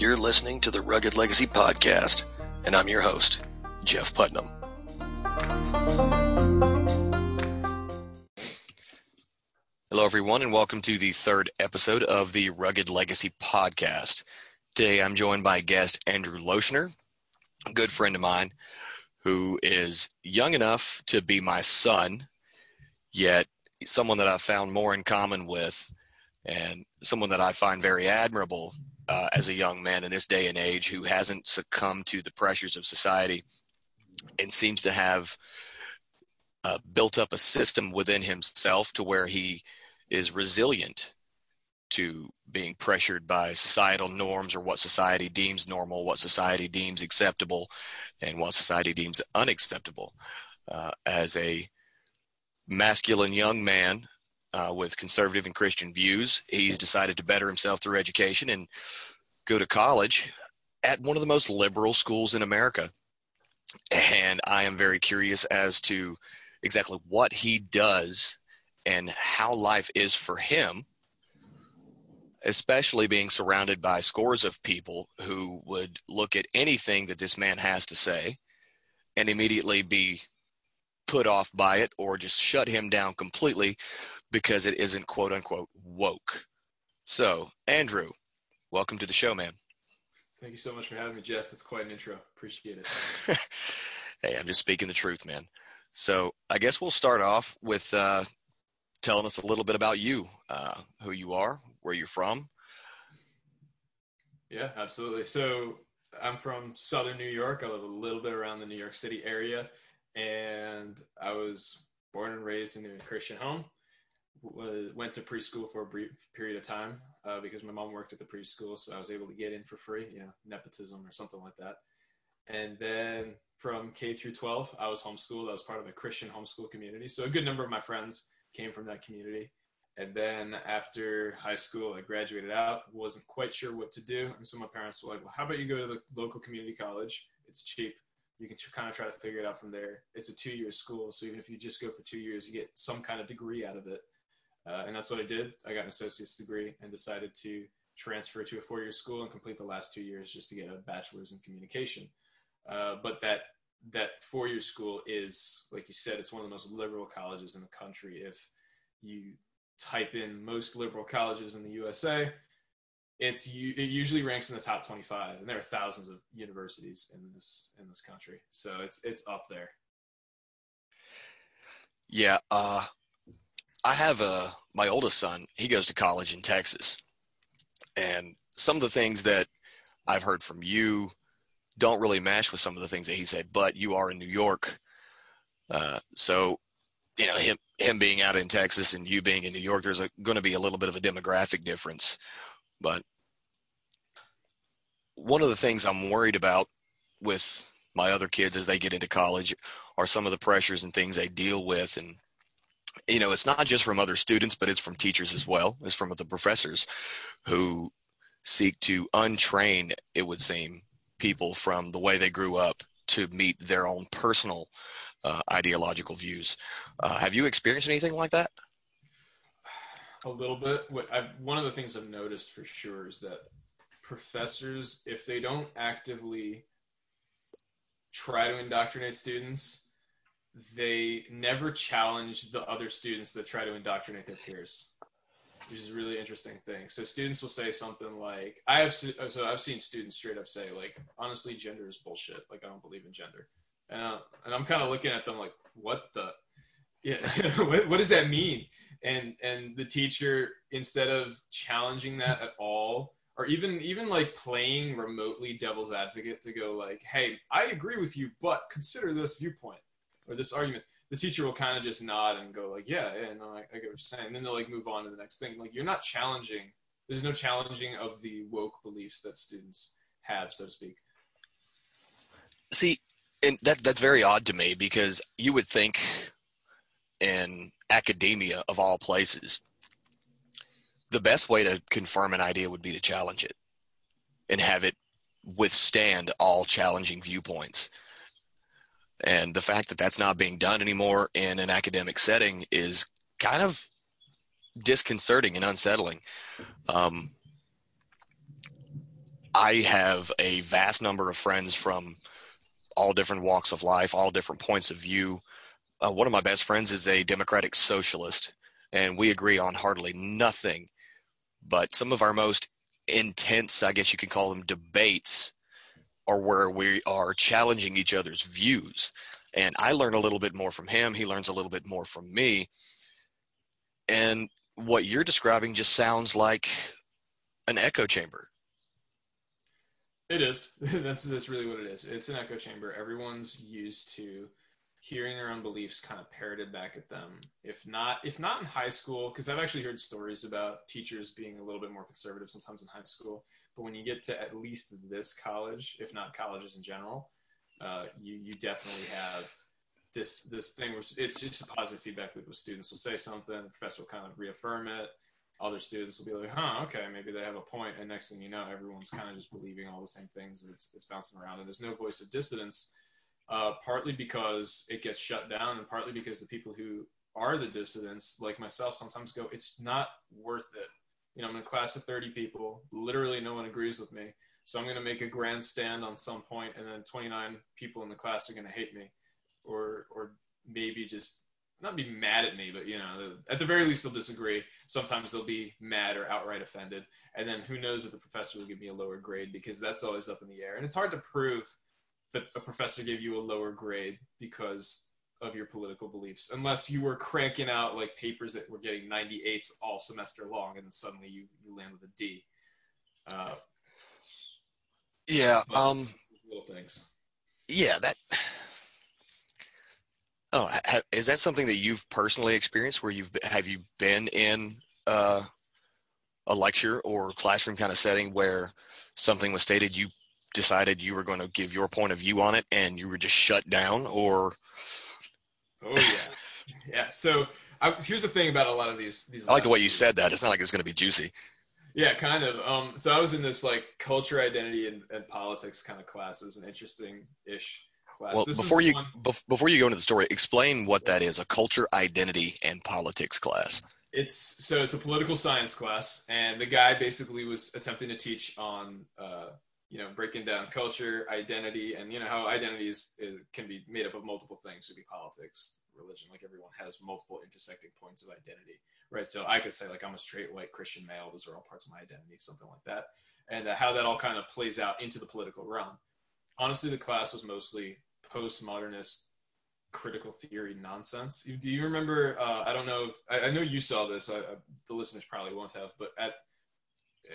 You're listening to the Rugged Legacy Podcast, and I'm your host, Jeff Putnam. Hello, everyone, and welcome to the third episode of the Rugged Legacy Podcast. Today I'm joined by guest Andrew Loeschner, a good friend of mine who is young enough to be my son, yet someone that I've found more in common with and someone that I find very admirable uh, as a young man in this day and age who hasn't succumbed to the pressures of society and seems to have uh, built up a system within himself to where he is resilient to being pressured by societal norms or what society deems normal, what society deems acceptable, and what society deems unacceptable. Uh, as a masculine young man uh, with conservative and Christian views. He's decided to better himself through education and go to college at one of the most liberal schools in America. And I am very curious as to exactly what he does and how life is for him, especially being surrounded by scores of people who would look at anything that this man has to say and immediately be put off by it or just shut him down completely because it isn't quote unquote woke. So, Andrew, welcome to the show, man. Thank you so much for having me, Jeff. That's quite an intro. Appreciate it. hey, I'm just speaking the truth, man. So, I guess we'll start off with uh, telling us a little bit about you, uh, who you are, where you're from. Yeah, absolutely. So, I'm from Southern New York. I live a little bit around the New York City area, and I was born and raised in a Christian home went to preschool for a brief period of time uh, because my mom worked at the preschool, so I was able to get in for free, you know, nepotism or something like that. And then from K through 12, I was homeschooled. I was part of a Christian homeschool community, so a good number of my friends came from that community. And then after high school, I graduated out, wasn't quite sure what to do, and so my parents were like, "Well, how about you go to the local community college? It's cheap." you can kind of try to figure it out from there. It's a two year school, so even if you just go for two years, you get some kind of degree out of it. Uh, and that's what I did. I got an associate's degree and decided to transfer to a four year school and complete the last two years just to get a bachelor's in communication. Uh, but that that four year school is, like you said, it's one of the most liberal colleges in the country. If you type in most liberal colleges in the USA, it's it usually ranks in the top 25, and there are thousands of universities in this in this country, so it's it's up there. Yeah, uh, I have a my oldest son. He goes to college in Texas, and some of the things that I've heard from you don't really match with some of the things that he said. But you are in New York, uh, so you know him him being out in Texas and you being in New York. There's going to be a little bit of a demographic difference, but one of the things I'm worried about with my other kids as they get into college are some of the pressures and things they deal with and you know, it's not just from other students, but it's from teachers as well. It's from the professors who seek to untrain, it would seem, people from the way they grew up to meet their own personal uh, ideological views. Uh, have you experienced anything like that? A little bit. One of the things I've noticed for sure is that professors, if they don't actively try to indoctrinate students, they never challenge the other students that try to indoctrinate their peers which is a really interesting thing. So students will say something like i have so i've seen students straight up say like honestly gender is bullshit. Like i don't believe in gender. And, uh, and i'm kind of looking at them like what the yeah what, what does that mean? And and the teacher instead of challenging that at all or even even like playing remotely devil's advocate to go like hey i agree with you but consider this viewpoint or this argument, the teacher will kind of just nod and go like, yeah, yeah, no, I, I get what you're saying. And then they'll like move on to the next thing. Like you're not challenging. There's no challenging of the woke beliefs that students have, so to speak. See, and that that's very odd to me because you would think in academia of all places, the best way to confirm an idea would be to challenge it and have it withstand all challenging viewpoints. And the fact that that's not being done anymore in an academic setting is kind of disconcerting and unsettling. Um, I have a vast number of friends from all different walks of life, all different points of view. Uh, one of my best friends is a democratic socialist, and we agree on hardly nothing. But some of our most intense, I guess you can call them debates, are where we are challenging each other's views. And I learn a little bit more from him. He learns a little bit more from me. And what you're describing just sounds like an echo chamber. It is. that's that's really what it is. It's an echo chamber. Everyone's used to hearing their own beliefs kind of parroted back at them. If not, if not in high school, because I've actually heard stories about teachers being a little bit more conservative sometimes in high school. But when you get to at least this college, if not colleges in general, uh, you you definitely have this this thing which it's just a positive feedback loop with students will say something, the professor will kind of reaffirm it. Other students will be like, huh, okay, maybe they have a point, and next thing you know, everyone's kind of just believing all the same things, and it's it's bouncing around, and there's no voice of dissidence. Uh, partly because it gets shut down, and partly because the people who are the dissidents, like myself, sometimes go, it's not worth it. You know, I'm in a class of 30 people. Literally, no one agrees with me. So I'm going to make a grandstand on some point, and then 29 people in the class are going to hate me, or or maybe just not be mad at me, but you know, at the very least they'll disagree. Sometimes they'll be mad or outright offended, and then who knows if the professor will give me a lower grade because that's always up in the air, and it's hard to prove that a professor gave you a lower grade because of your political beliefs, unless you were cranking out like papers that were getting 98s all semester long, and then suddenly you, you land with a D. Uh, yeah. Um, little things. Yeah. That. Oh, ha, is that something that you've personally experienced? Where you've have you been in uh, a lecture or classroom kind of setting where something was stated, you decided you were going to give your point of view on it, and you were just shut down, or? Oh yeah, yeah. So I, here's the thing about a lot of these. These. I like the way you said that. It's not like it's going to be juicy. Yeah, kind of. Um, so I was in this like culture, identity, and, and politics kind of class. It was an interesting-ish class. Well, This before you one- bef- before you go into the story, explain what that is—a culture, identity, and politics class. It's so it's a political science class, and the guy basically was attempting to teach on, uh, you know, breaking down culture, identity, and you know how is can be made up of multiple things. It could be politics, religion. Like everyone has multiple intersecting points of identity, right? So I could say like I'm a straight white Christian male. Those are all parts of my identity, something like that, and uh, how that all kind of plays out into the political realm. Honestly, the class was mostly postmodernist critical theory nonsense. Do you remember? Uh, I don't know. If, I, I know you saw this. I, I, the listeners probably won't have, but at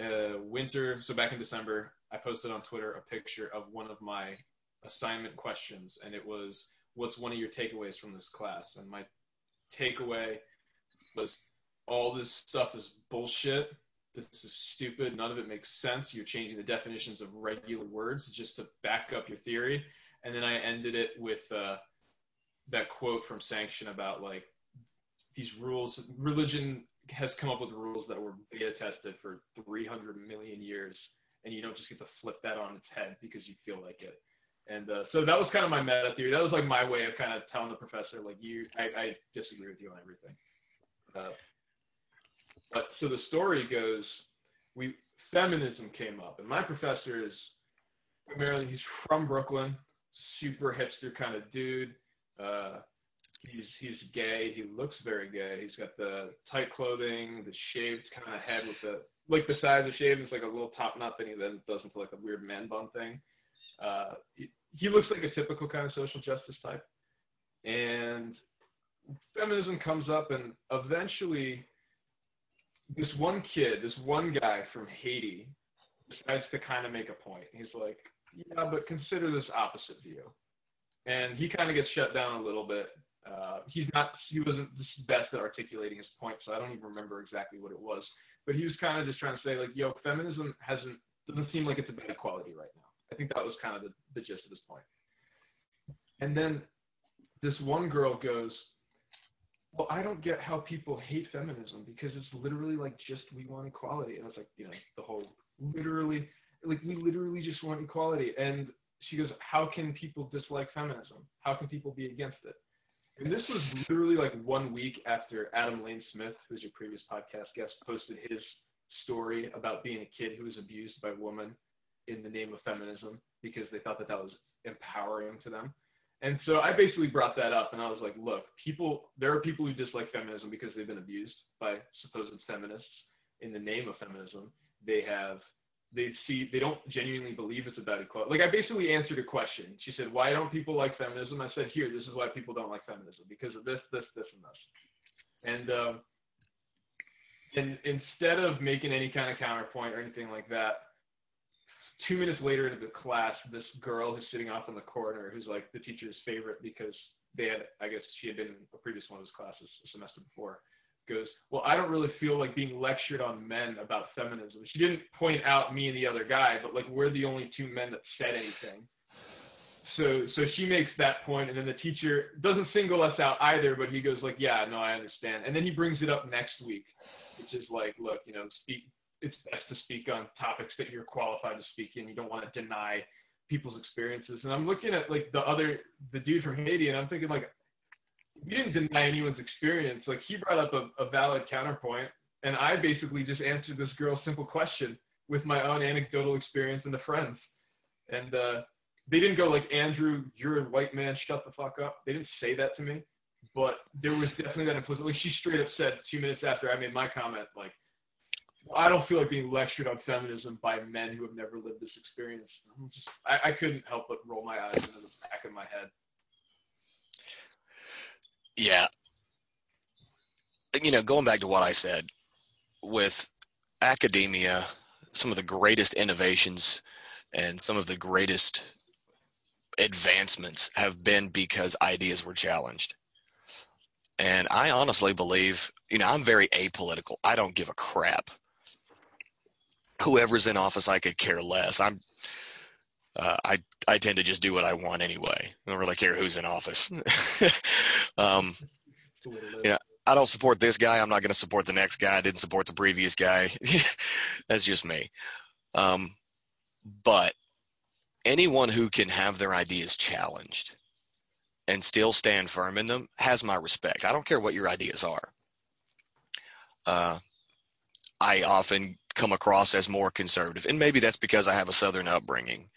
uh, winter, so back in December, I posted on Twitter a picture of one of my assignment questions, and it was, "What's one of your takeaways from this class?" And my takeaway was, "All this stuff is bullshit." This is stupid. None of it makes sense. You're changing the definitions of regular words just to back up your theory. And then I ended it with uh, that quote from Sanction about like these rules. Religion has come up with rules that were beta tested for 300 million years, and you don't just get to flip that on its head because you feel like it. And uh, so that was kind of my meta theory. That was like my way of kind of telling the professor, like, you, I, I disagree with you on everything. Uh, but so the story goes, we feminism came up, and my professor is primarily he's from Brooklyn, super hipster kind of dude. Uh, he's he's gay. He looks very gay. He's got the tight clothing, the shaved kind of head with the like the size of shave. It's like a little top knot thing, it doesn't feel like a weird man bun thing. Uh, he, he looks like a typical kind of social justice type, and feminism comes up, and eventually this one kid, this one guy from Haiti, decides to kind of make a point. He's like, yeah, but consider this opposite view. And he kind of gets shut down a little bit. Uh, he's not, he wasn't the best at articulating his point, so I don't even remember exactly what it was. But he was kind of just trying to say, like, yo, feminism hasn't, doesn't seem like it's a bad quality right now. I think that was kind of the, the gist of his point. And then this one girl goes, well, I don't get how people hate feminism because it's literally like just we want equality. And it's like, you know, the whole literally, like we literally just want equality. And she goes, how can people dislike feminism? How can people be against it? And this was literally like one week after Adam Lane Smith, who's your previous podcast guest, posted his story about being a kid who was abused by a woman. in the name of feminism because they thought that that was empowering to them. And so I basically brought that up and I was like, look, people, there are people who dislike feminism because they've been abused by supposed feminists in the name of feminism. They have, they see, they don't genuinely believe it's about equality. Like I basically answered a question. She said, why don't people like feminism? I said, here, this is why people don't like feminism because of this, this, this, and this. And, um, and instead of making any kind of counterpoint or anything like that, two minutes later into the class, this girl who's sitting off in the corner, who's like the teacher's favorite because they had, I guess she had been in a previous one of his classes a semester before, goes, Well, I don't really feel like being lectured on men about feminism. She didn't point out me and the other guy, but like we're the only two men that said anything. So, so she makes that point, and then the teacher doesn't single us out either, but he goes like, "Yeah, no, I understand." And then he brings it up next week, which is like, "Look, you know, speak it's best to speak on topics that you're qualified to speak in. You don't want to deny people's experiences. And I'm looking at like the other the dude from Haiti, and I'm thinking like, you didn't deny anyone's experience. Like he brought up a, a valid counterpoint, and I basically just answered this girl's simple question with my own anecdotal experience and the friends. And uh, they didn't go like Andrew, you're a white man, shut the fuck up. They didn't say that to me, but there was definitely that implicit. Like she straight up said two minutes after I made my comment, like I don't feel like being lectured on feminism by men who have never lived this experience. Just, I, I couldn't help but roll my eyes into the back of my head. Yeah. You know, going back to what I said, with academia, some of the greatest innovations and some of the greatest advancements have been because ideas were challenged. And I honestly believe, you know, I'm very apolitical. I don't give a crap whoever's in office, I could care less. I'm, uh, I, I tend to just do what I want anyway. I don't really care who's in office. um, you know, I don't support this guy. I'm not going to support the next guy. I didn't support the previous guy. That's just me. Um, but anyone who can have their ideas challenged and still stand firm in them has my respect. I don't care what your ideas are. Uh, I often come across as more conservative. And maybe that's because I have a Southern upbringing.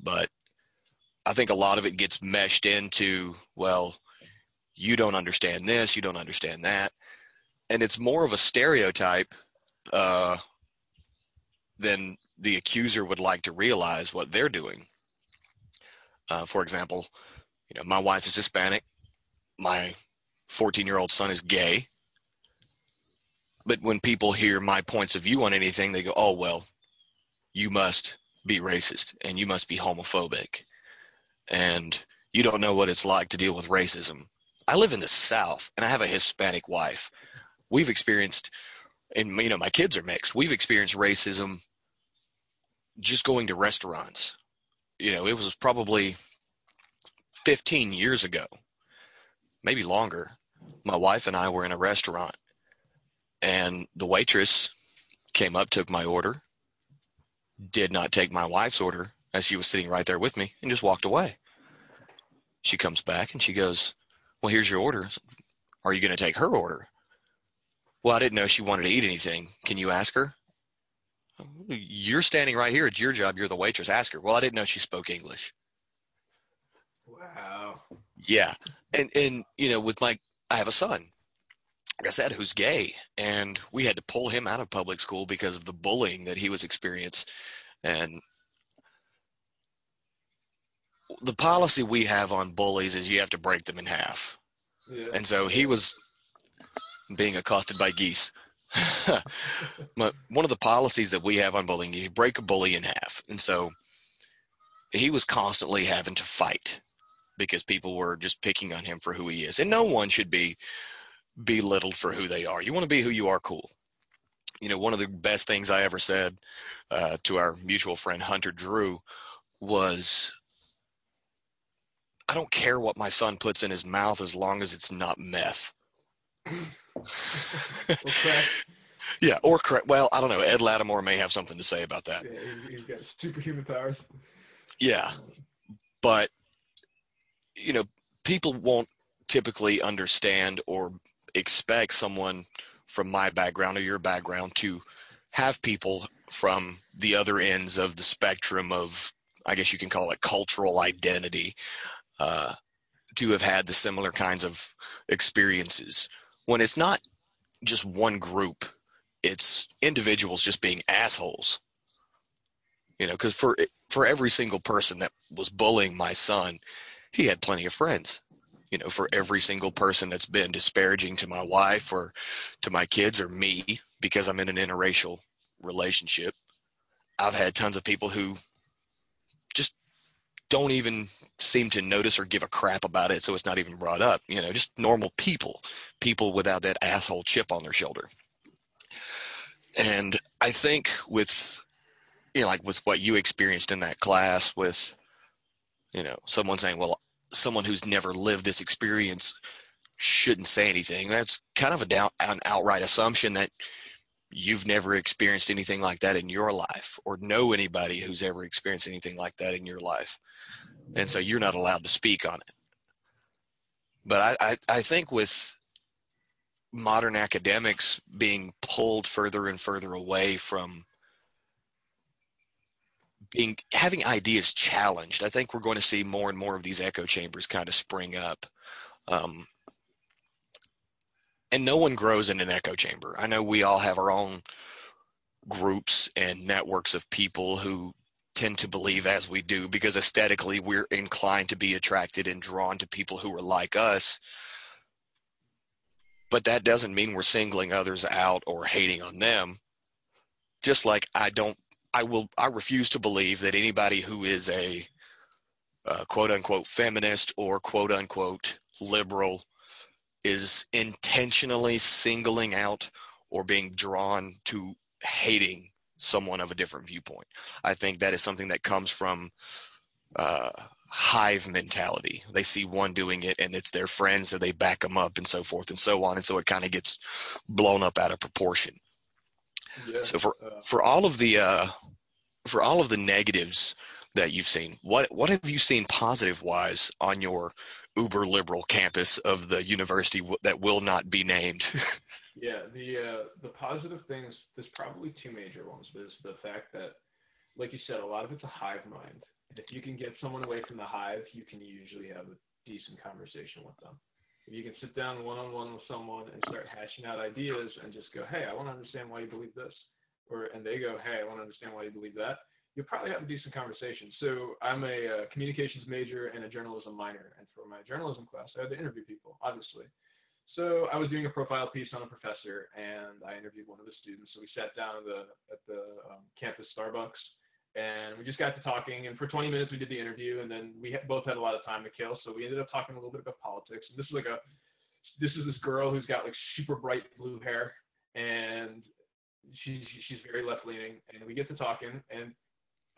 But I think a lot of it gets meshed into, well, you don't understand this, you don't understand that. And it's more of a stereotype uh, than the accuser would like to realize what they're doing. Uh, for example, you know, my wife is Hispanic. My 14 year old son is gay. But when people hear my points of view on anything, they go, oh, well, you must be racist and you must be homophobic. And you don't know what it's like to deal with racism. I live in the South and I have a Hispanic wife. We've experienced, and you know, my kids are mixed. We've experienced racism just going to restaurants. You know, it was probably 15 years ago, maybe longer. My wife and I were in a restaurant and the waitress came up, took my order, did not take my wife's order as she was sitting right there with me, and just walked away. She comes back and she goes, Well, here's your order. Are you going to take her order? Well, I didn't know she wanted to eat anything. Can you ask her? You're standing right here. It's your job. You're the waitress. Ask her. Well, I didn't know she spoke English. Wow. Yeah. And, and, you know, with my, I have a son like I said, who's gay, and we had to pull him out of public school because of the bullying that he was experiencing. And the policy we have on bullies is you have to break them in half. Yeah. And so he was being accosted by geese. but one of the policies that we have on bullying, you break a bully in half. And so he was constantly having to fight because people were just picking on him for who he is. And no one should be belittled for who they are. You want to be who you are cool. You know, one of the best things I ever said uh, to our mutual friend Hunter Drew was, I don't care what my son puts in his mouth as long as it's not meth. yeah, or correct. Well, I don't know. Ed Latimore may have something to say about that. Yeah, he's got superhuman powers. Yeah, but you know, people won't typically understand or expect someone from my background or your background to have people from the other ends of the spectrum of, I guess you can call it cultural identity, uh, to have had the similar kinds of experiences when it's not just one group, it's individuals just being assholes. You know, because for for every single person that was bullying my son, he had plenty of friends. You know, for every single person that's been disparaging to my wife or to my kids or me because I'm in an interracial relationship, I've had tons of people who just don't even seem to notice or give a crap about it, so it's not even brought up. You know, just normal people, people without that asshole chip on their shoulder. And I think with you know, like with what you experienced in that class with, you know, someone saying, well, someone who's never lived this experience shouldn't say anything. That's kind of a down, an outright assumption that you've never experienced anything like that in your life or know anybody who's ever experienced anything like that in your life. And so you're not allowed to speak on it. But I, I, I think with modern academics being pulled further and further away from being having ideas challenged. I think we're going to see more and more of these echo chambers kind of spring up. Um, and no one grows in an echo chamber. I know we all have our own groups and networks of people who tend to believe as we do because aesthetically we're inclined to be attracted and drawn to people who are like us. But that doesn't mean we're singling others out or hating on them. Just like I don't I will I refuse to believe that anybody who is a uh, quote unquote feminist or quote unquote liberal is intentionally singling out or being drawn to hating someone of a different viewpoint. I think that is something that comes from uh, hive mentality. They see one doing it and it's their friends, so they back them up and so forth and so on. And so it kind of gets blown up out of proportion. Yeah, so for uh, for all of the uh, for all of the negatives that you've seen, what what have you seen positive wise on your uber liberal campus of the university that will not be named? yeah, the uh, the positive things. There's probably two major ones. There's the fact that, like you said, a lot of it's a hive mind. If you can get someone away from the hive, you can usually have a decent conversation with them if you can sit down one on one with someone and start hashing out ideas and just go, hey, I want to understand why you believe this, or and they go, hey, I want to understand why you believe that, you'll probably have a decent conversation. So I'm a uh, communications major and a journalism minor, and for my journalism class, I had to interview people, obviously. So I was doing a profile piece on a professor, and I interviewed one of the students. So we sat down at the at the um, campus Starbucks and we just got to talking. And for 20 minutes, we did the interview, and then we both had a lot of time to kill, so we ended up talking a little bit about politics. And this is like a, this is this girl who's got like super bright blue hair, and she's she's very left leaning, and we get to talking, and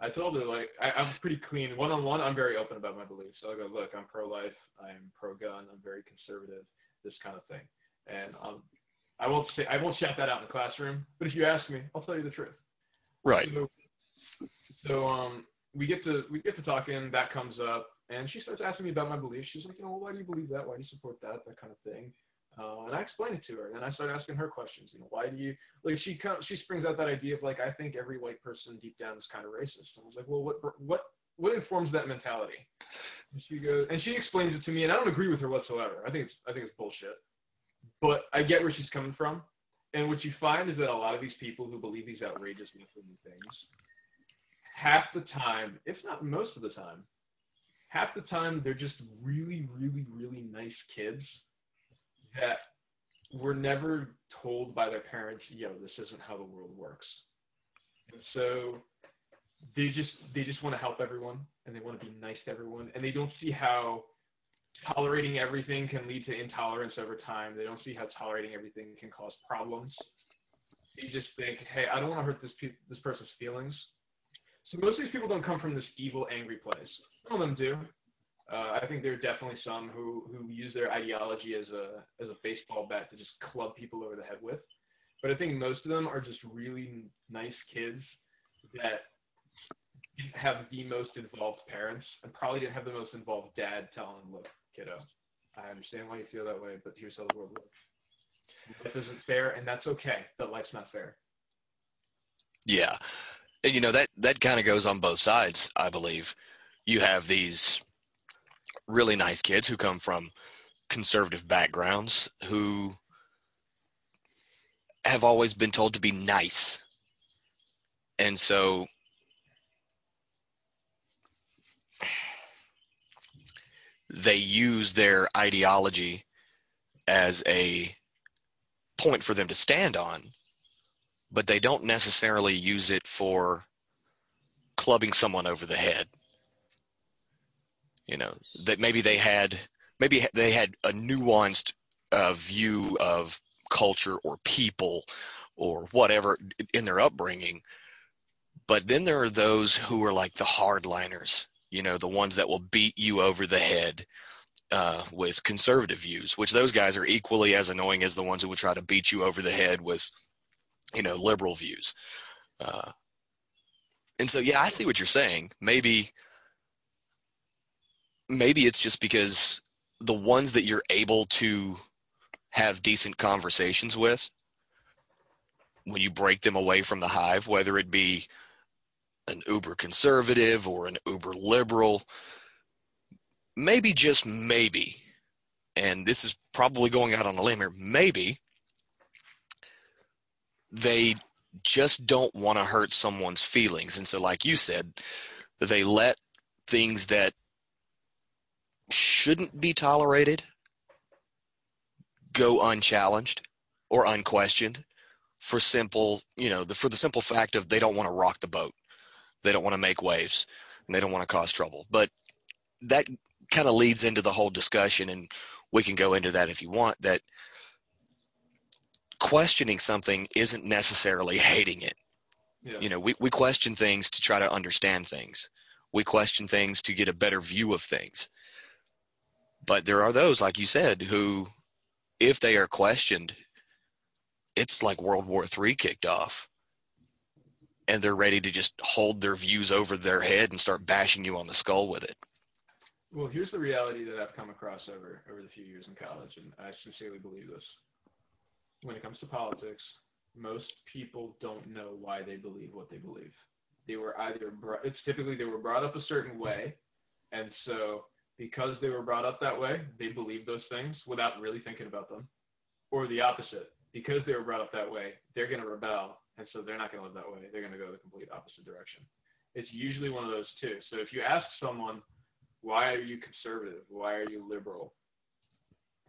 I told her like I, am pretty clean. One on one, I'm very open about my beliefs. So I go, look, I'm pro life, I'm pro gun, I'm very conservative, this kind of thing, and um, I won't say I won't shout that out in the classroom, but if you ask me, I'll tell you the truth. Right. So, so um, we get to we get to talking. That comes up, and she starts asking me about my beliefs. She's like, you know, why do you believe that? Why do you support that? That kind of thing. Uh, and I explain it to her, and then I start asking her questions. You know, why do you like? She comes, she springs out that idea of like, I think every white person deep down is kind of racist. And I was like, well, what what what informs that mentality? And she goes, and she explains it to me, and I don't agree with her whatsoever. I think it's I think it's bullshit, but I get where she's coming from. And what you find is that a lot of these people who believe these outrageous things half the time, if not most of the time, half the time they're just really, really, really nice kids that were never told by their parents, yo, this isn't how the world works. And so they just they just want to help everyone and they want to be nice to everyone and they don't see how tolerating everything can lead to intolerance over time. They don't see how tolerating everything can cause problems. They just think, hey, I don't want to hurt this pe- this person's feelings. So most of these people don't come from this evil, angry place. Some of them do. Uh, I think there are definitely some who, who use their ideology as a as a baseball bat to just club people over the head with. But I think most of them are just really nice kids that have the most involved parents and probably didn't have the most involved dad telling them, look, kiddo, I understand why you feel that way, but here's how the world works. Life isn't fair, and that's okay, but life's not fair. Yeah. And you know that that kind of goes on both sides, I believe. You have these really nice kids who come from conservative backgrounds who have always been told to be nice. And so they use their ideology as a point for them to stand on, but they don't necessarily use it for clubbing someone over the head. You know, that maybe they had maybe they had a nuanced uh, view of culture or people or whatever in their upbringing. But then there are those who are like the hardliners, you know, the ones that will beat you over the head uh, with conservative views, which those guys are equally as annoying as the ones who would try to beat you over the head with, you know, liberal views. Uh, and so, yeah, I see what you're saying. Maybe, maybe it's just because the ones that you're able to have decent conversations with, when you break them away from the hive, whether it be an uber conservative or an uber liberal, maybe just maybe, and this is probably going out on a limb here, maybe they just don't want to hurt someone's feelings. And so, like you said, they let things that shouldn't be tolerated go unchallenged or unquestioned for simple, you know, the, for the simple fact of they don't want to rock the boat. They don't want to make waves and they don't want to cause trouble. But that kind of leads into the whole discussion, and we can go into that if you want. That questioning something isn't necessarily hating it. Yeah. You know, we, we question things to try to understand things. We question things to get a better view of things. But there are those, like you said, who, if they are questioned, it's like World War III kicked off. And they're ready to just hold their views over their head and start bashing you on the skull with it. Well, here's the reality that I've come across over over the few years in college, and I sincerely believe this. When it comes to politics, most people don't know why they believe what they believe. They were either brought, it's typically they were brought up a certain way, and so because they were brought up that way, they believe those things without really thinking about them, or the opposite. Because they were brought up that way, they're going to rebel, and so they're not going to live that way. They're going to go the complete opposite direction. It's usually one of those two. So if you ask someone why are you conservative? Why are you liberal?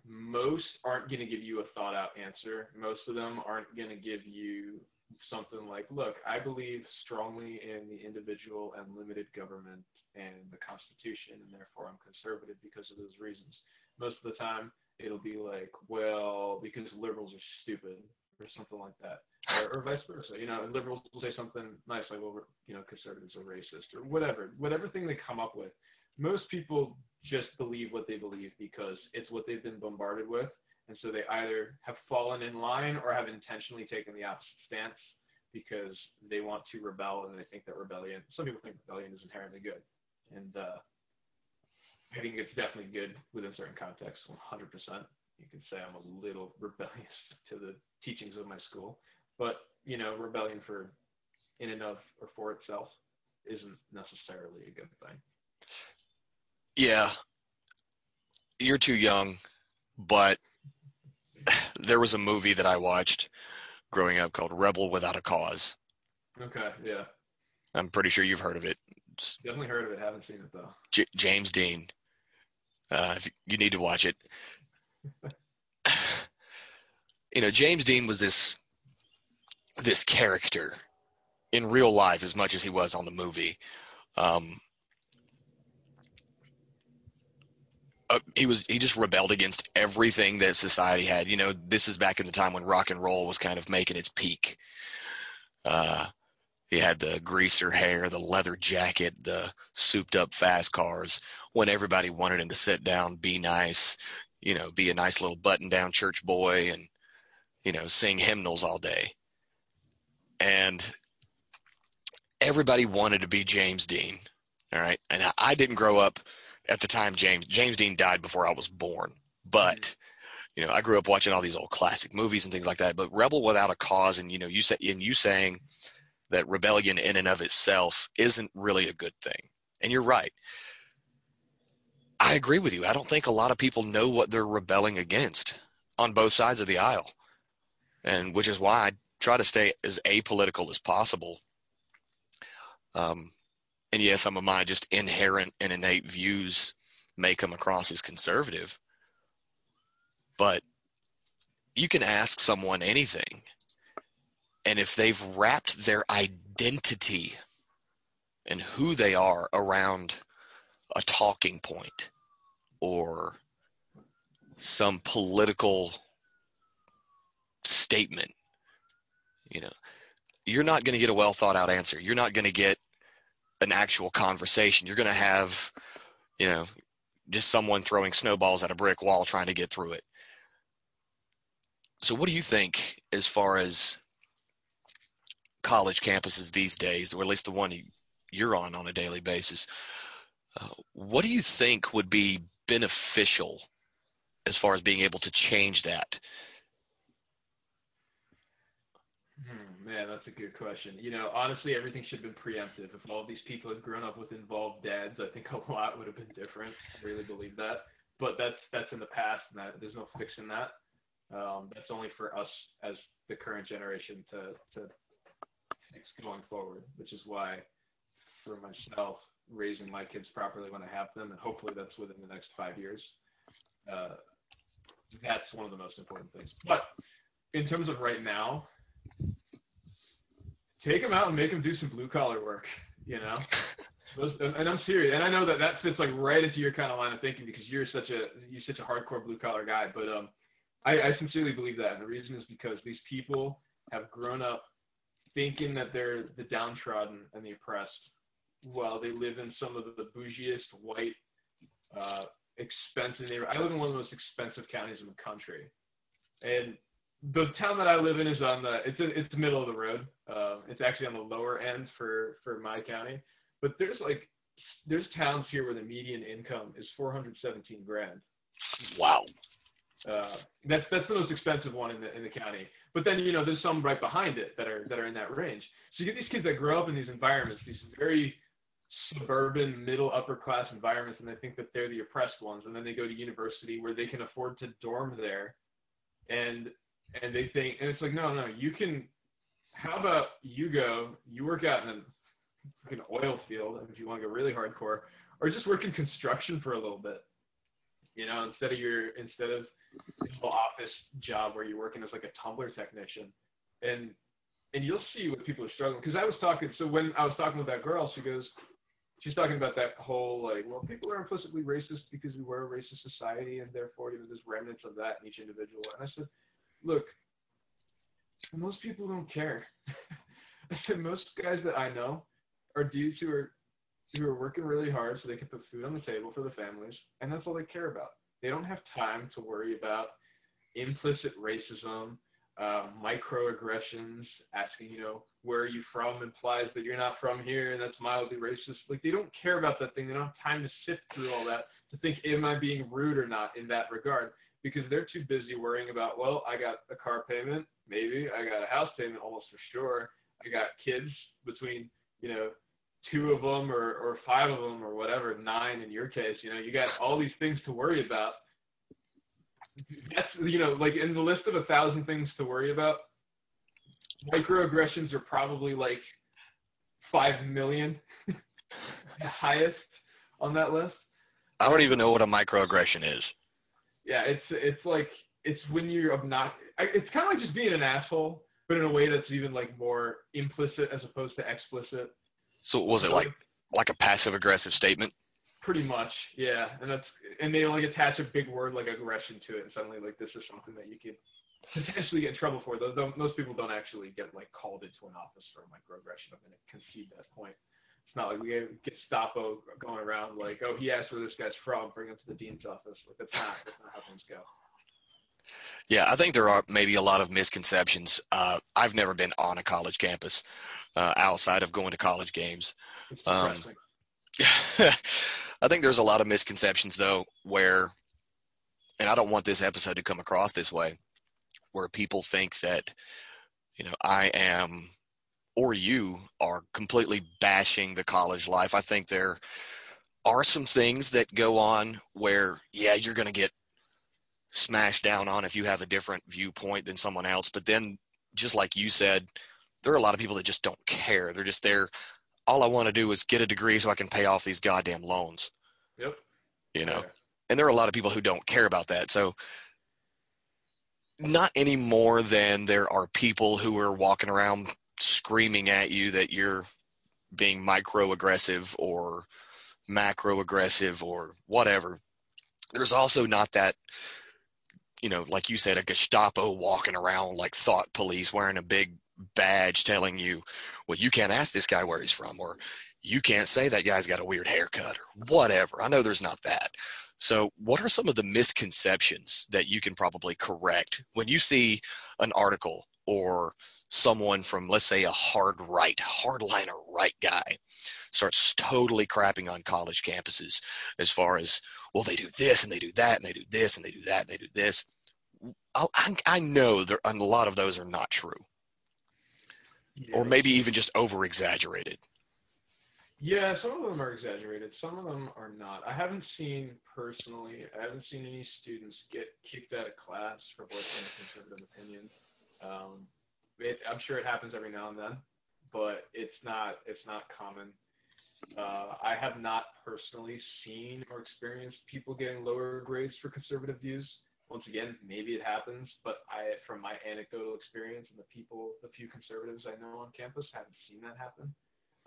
Most aren't going to give you a thought out answer. Most of them aren't going to give you something like, look, I believe strongly in the individual and limited government and the Constitution, and therefore I'm conservative because of those reasons. Most of the time, it'll be like, well, because liberals are stupid or something like that, or, or vice versa. You know, liberals will say something nice like, well, you know, conservatives are racist or whatever, whatever thing they come up with most people just believe what they believe because it's what they've been bombarded with. And so they either have fallen in line or have intentionally taken the opposite stance because they want to rebel and they think that rebellion, some people think rebellion is inherently good. And uh, I think it's definitely good within certain contexts, 100%. You could say I'm a little rebellious to the teachings of my school. But, you know, rebellion for in and of or for itself isn't necessarily a good thing. Yeah. You're too young, but there was a movie that I watched growing up called Rebel Without a Cause. Okay, yeah. I'm pretty sure you've heard of it. Definitely heard of it. Haven't seen it though. J- James Dean. Uh, you need to watch it. you know, James Dean was this this character in real life as much as he was on the movie. Um, uh, he was he just rebelled against everything that society had. You know, this is back in the time when rock and roll was kind of making its peak. Uh, he had the greaser hair, the leather jacket, the souped up fast cars. When everybody wanted him to sit down, be nice, you know, be a nice little button down church boy, and you know, sing hymnals all day. And everybody wanted to be James Dean. All right, and I didn't grow up at the time James James Dean died before I was born. But mm-hmm. you know, I grew up watching all these old classic movies and things like that. But Rebel Without a Cause, and you know, you say and you saying that rebellion in and of itself isn't really a good thing. And you're right. I agree with you. I don't think a lot of people know what they're rebelling against on both sides of the aisle. And which is why I try to stay as apolitical as possible. Um, and yes, some of my just inherent and innate views may come across as conservative, but you can ask someone anything. And if they've wrapped their identity and who they are around a talking point or some political statement, you know, you're not going to get a well thought out answer. You're not going to get an actual conversation. You're going to have, you know, just someone throwing snowballs at a brick wall trying to get through it. So, what do you think as far as college campuses these days, or at least the one you're on on a daily basis? Uh, what do you think would be beneficial as far as being able to change that? Man, that's a good question. You know, honestly, everything should have been preemptive. If all these people had grown up with involved dads, I think a lot would have been different. I really believe that. But that's that's in the past, and that, there's no fixing that. Um, that's only for us as the current generation to to fix going forward, which is why, for myself, raising my kids properly when I have them, and hopefully that's within the next five years. Uh, that's one of the most important things. But in terms of right now, take them out and make them do some blue collar work. You know, Those, and I'm serious. And I know that that fits like right into your kind of line of thinking because you're such a you're such a hardcore blue collar guy. But um, I, I sincerely believe that, and the reason is because these people have grown up thinking that they're the downtrodden and the oppressed, while they live in some of the bougiest white, uh, expensive neighborhoods. I live in one of the most expensive counties in the country, and the town that I live in is on the it's it's the middle of the road. Uh, it's actually on the lower end for for my county, but there's like there's towns here where the median income is 417 grand. Wow. Uh, that's that's the most expensive one in the in the county. But then you know there's some right behind it that are that are in that range. So you get these kids that grow up in these environments, these very suburban middle upper class environments, and they think that they're the oppressed ones, and then they go to university where they can afford to dorm there, and and they think and it's like no no you can. How about you go you work out in an oil field if you want to go really hardcore, or just work in construction for a little bit. You know, instead of your instead of office job where you're working as like a tumbler technician, and and you'll see what people are struggling. Because I was talking, so when I was talking with that girl, she goes, she's talking about that whole like, well, people are implicitly racist because we were a racist society, and therefore, you know, there's remnants of that in each individual. And I said, look, most people don't care. Most guys that I know are dudes who are who are working really hard so they can put food on the table for the families, and that's all they care about. They don't have time to worry about implicit racism, uh, microaggressions, asking, you know, where are you from implies that you're not from here and that's mildly racist. Like they don't care about that thing. They don't have time to sift through all that to think, am I being rude or not in that regard? Because they're too busy worrying about, well, I got a car payment, maybe. I got a house payment almost for sure. I got kids between, you know, two of them or, or five of them or whatever, nine in your case, you know, you got all these things to worry about. That's, you know, like in the list of a thousand things to worry about, microaggressions are probably like 5 million highest on that list. I don't even know what a microaggression is. Yeah, it's it's like it's when you're obnoxious. It's kind of like just being an asshole, but in a way that's even like more implicit as opposed to explicit. So was it like like a passive aggressive statement? Pretty much, yeah. And that's and they like attach a big word like aggression to it, and suddenly like this is something that you could potentially get in trouble for. Though most people don't actually get like called into an office for a microaggression. I'm gonna concede that point. It's not like we get Gestapo going around like, oh, he asked where this guy's from, bring him to the dean's office. Like that's not that's not how things go. Yeah, I think there are maybe a lot of misconceptions. Uh, I've never been on a college campus uh, outside of going to college games. Um, I think there's a lot of misconceptions though, where, and I don't want this episode to come across this way, where people think that, you know, I am or you are completely bashing the college life. I think there are some things that go on where, yeah, you're going to get smashed down on if you have a different viewpoint than someone else. But then, just like you said, there are a lot of people that just don't care. They're just there. All I want to do is get a degree so I can pay off these goddamn loans. Yep. You know, yeah. and there are a lot of people who don't care about that. So, not any more than there are people who are walking around screaming at you that you're being microaggressive or macro aggressive or whatever. There's also not that, you know, like you said, a Gestapo walking around like thought police wearing a big badge telling you, well, you can't ask this guy where he's from, or you can't say that guy's got a weird haircut, or whatever. I know there's not that. So, what are some of the misconceptions that you can probably correct when you see an article or someone from, let's say, a hard right, hardliner right guy starts totally crapping on college campuses as far as, well, they do this and they do that and they do this and they do that and they do this. I, I know there, a lot of those are not true. Yeah. Or maybe even just over exaggerated. Yeah, some of them are exaggerated. Some of them are not. I haven't seen personally. I haven't seen any students get kicked out of class for voicing a conservative opinion. Um, it, I'm sure it happens every now and then, but it's not it's not common. Uh, I have not personally seen or experienced people getting lower grades for conservative views. Once again, maybe it happens, but I, from my anecdotal experience and the people, the few conservatives I know on campus, haven't seen that happen.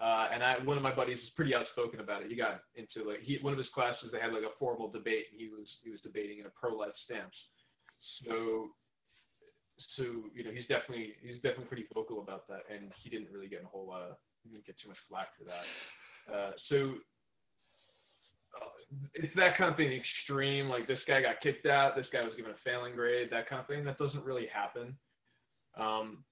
Uh, and I, one of my buddies is pretty outspoken about it. He got into like he, one of his classes. They had like a formal debate, and he was he was debating in a pro-life stance. So so you know he's definitely he's definitely pretty vocal about that, and he didn't really get a whole lot of he didn't get too much flack for that. Uh, so uh, it's that kind of thing, extreme. Like this guy got kicked out, this guy was given a failing grade, that kind of thing. That doesn't really happen. Um,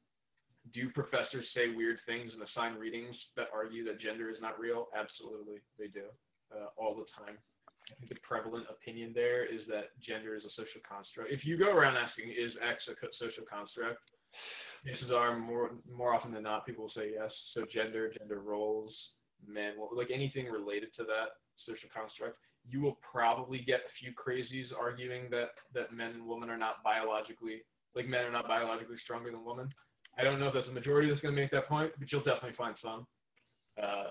do professors say weird things and assign readings that argue that gender is not real? Absolutely, they do uh, all the time. I think the prevalent opinion there is that gender is a social construct. If you go around asking, is X a social construct? Chances are more more often than not, people will say yes. So gender, gender roles, men, like anything related to that social construct, you will probably get a few crazies arguing that that men and women are not biologically like men are not biologically stronger than women. I don't know if that's a majority that's going to make that point, but you'll definitely find some. Uh,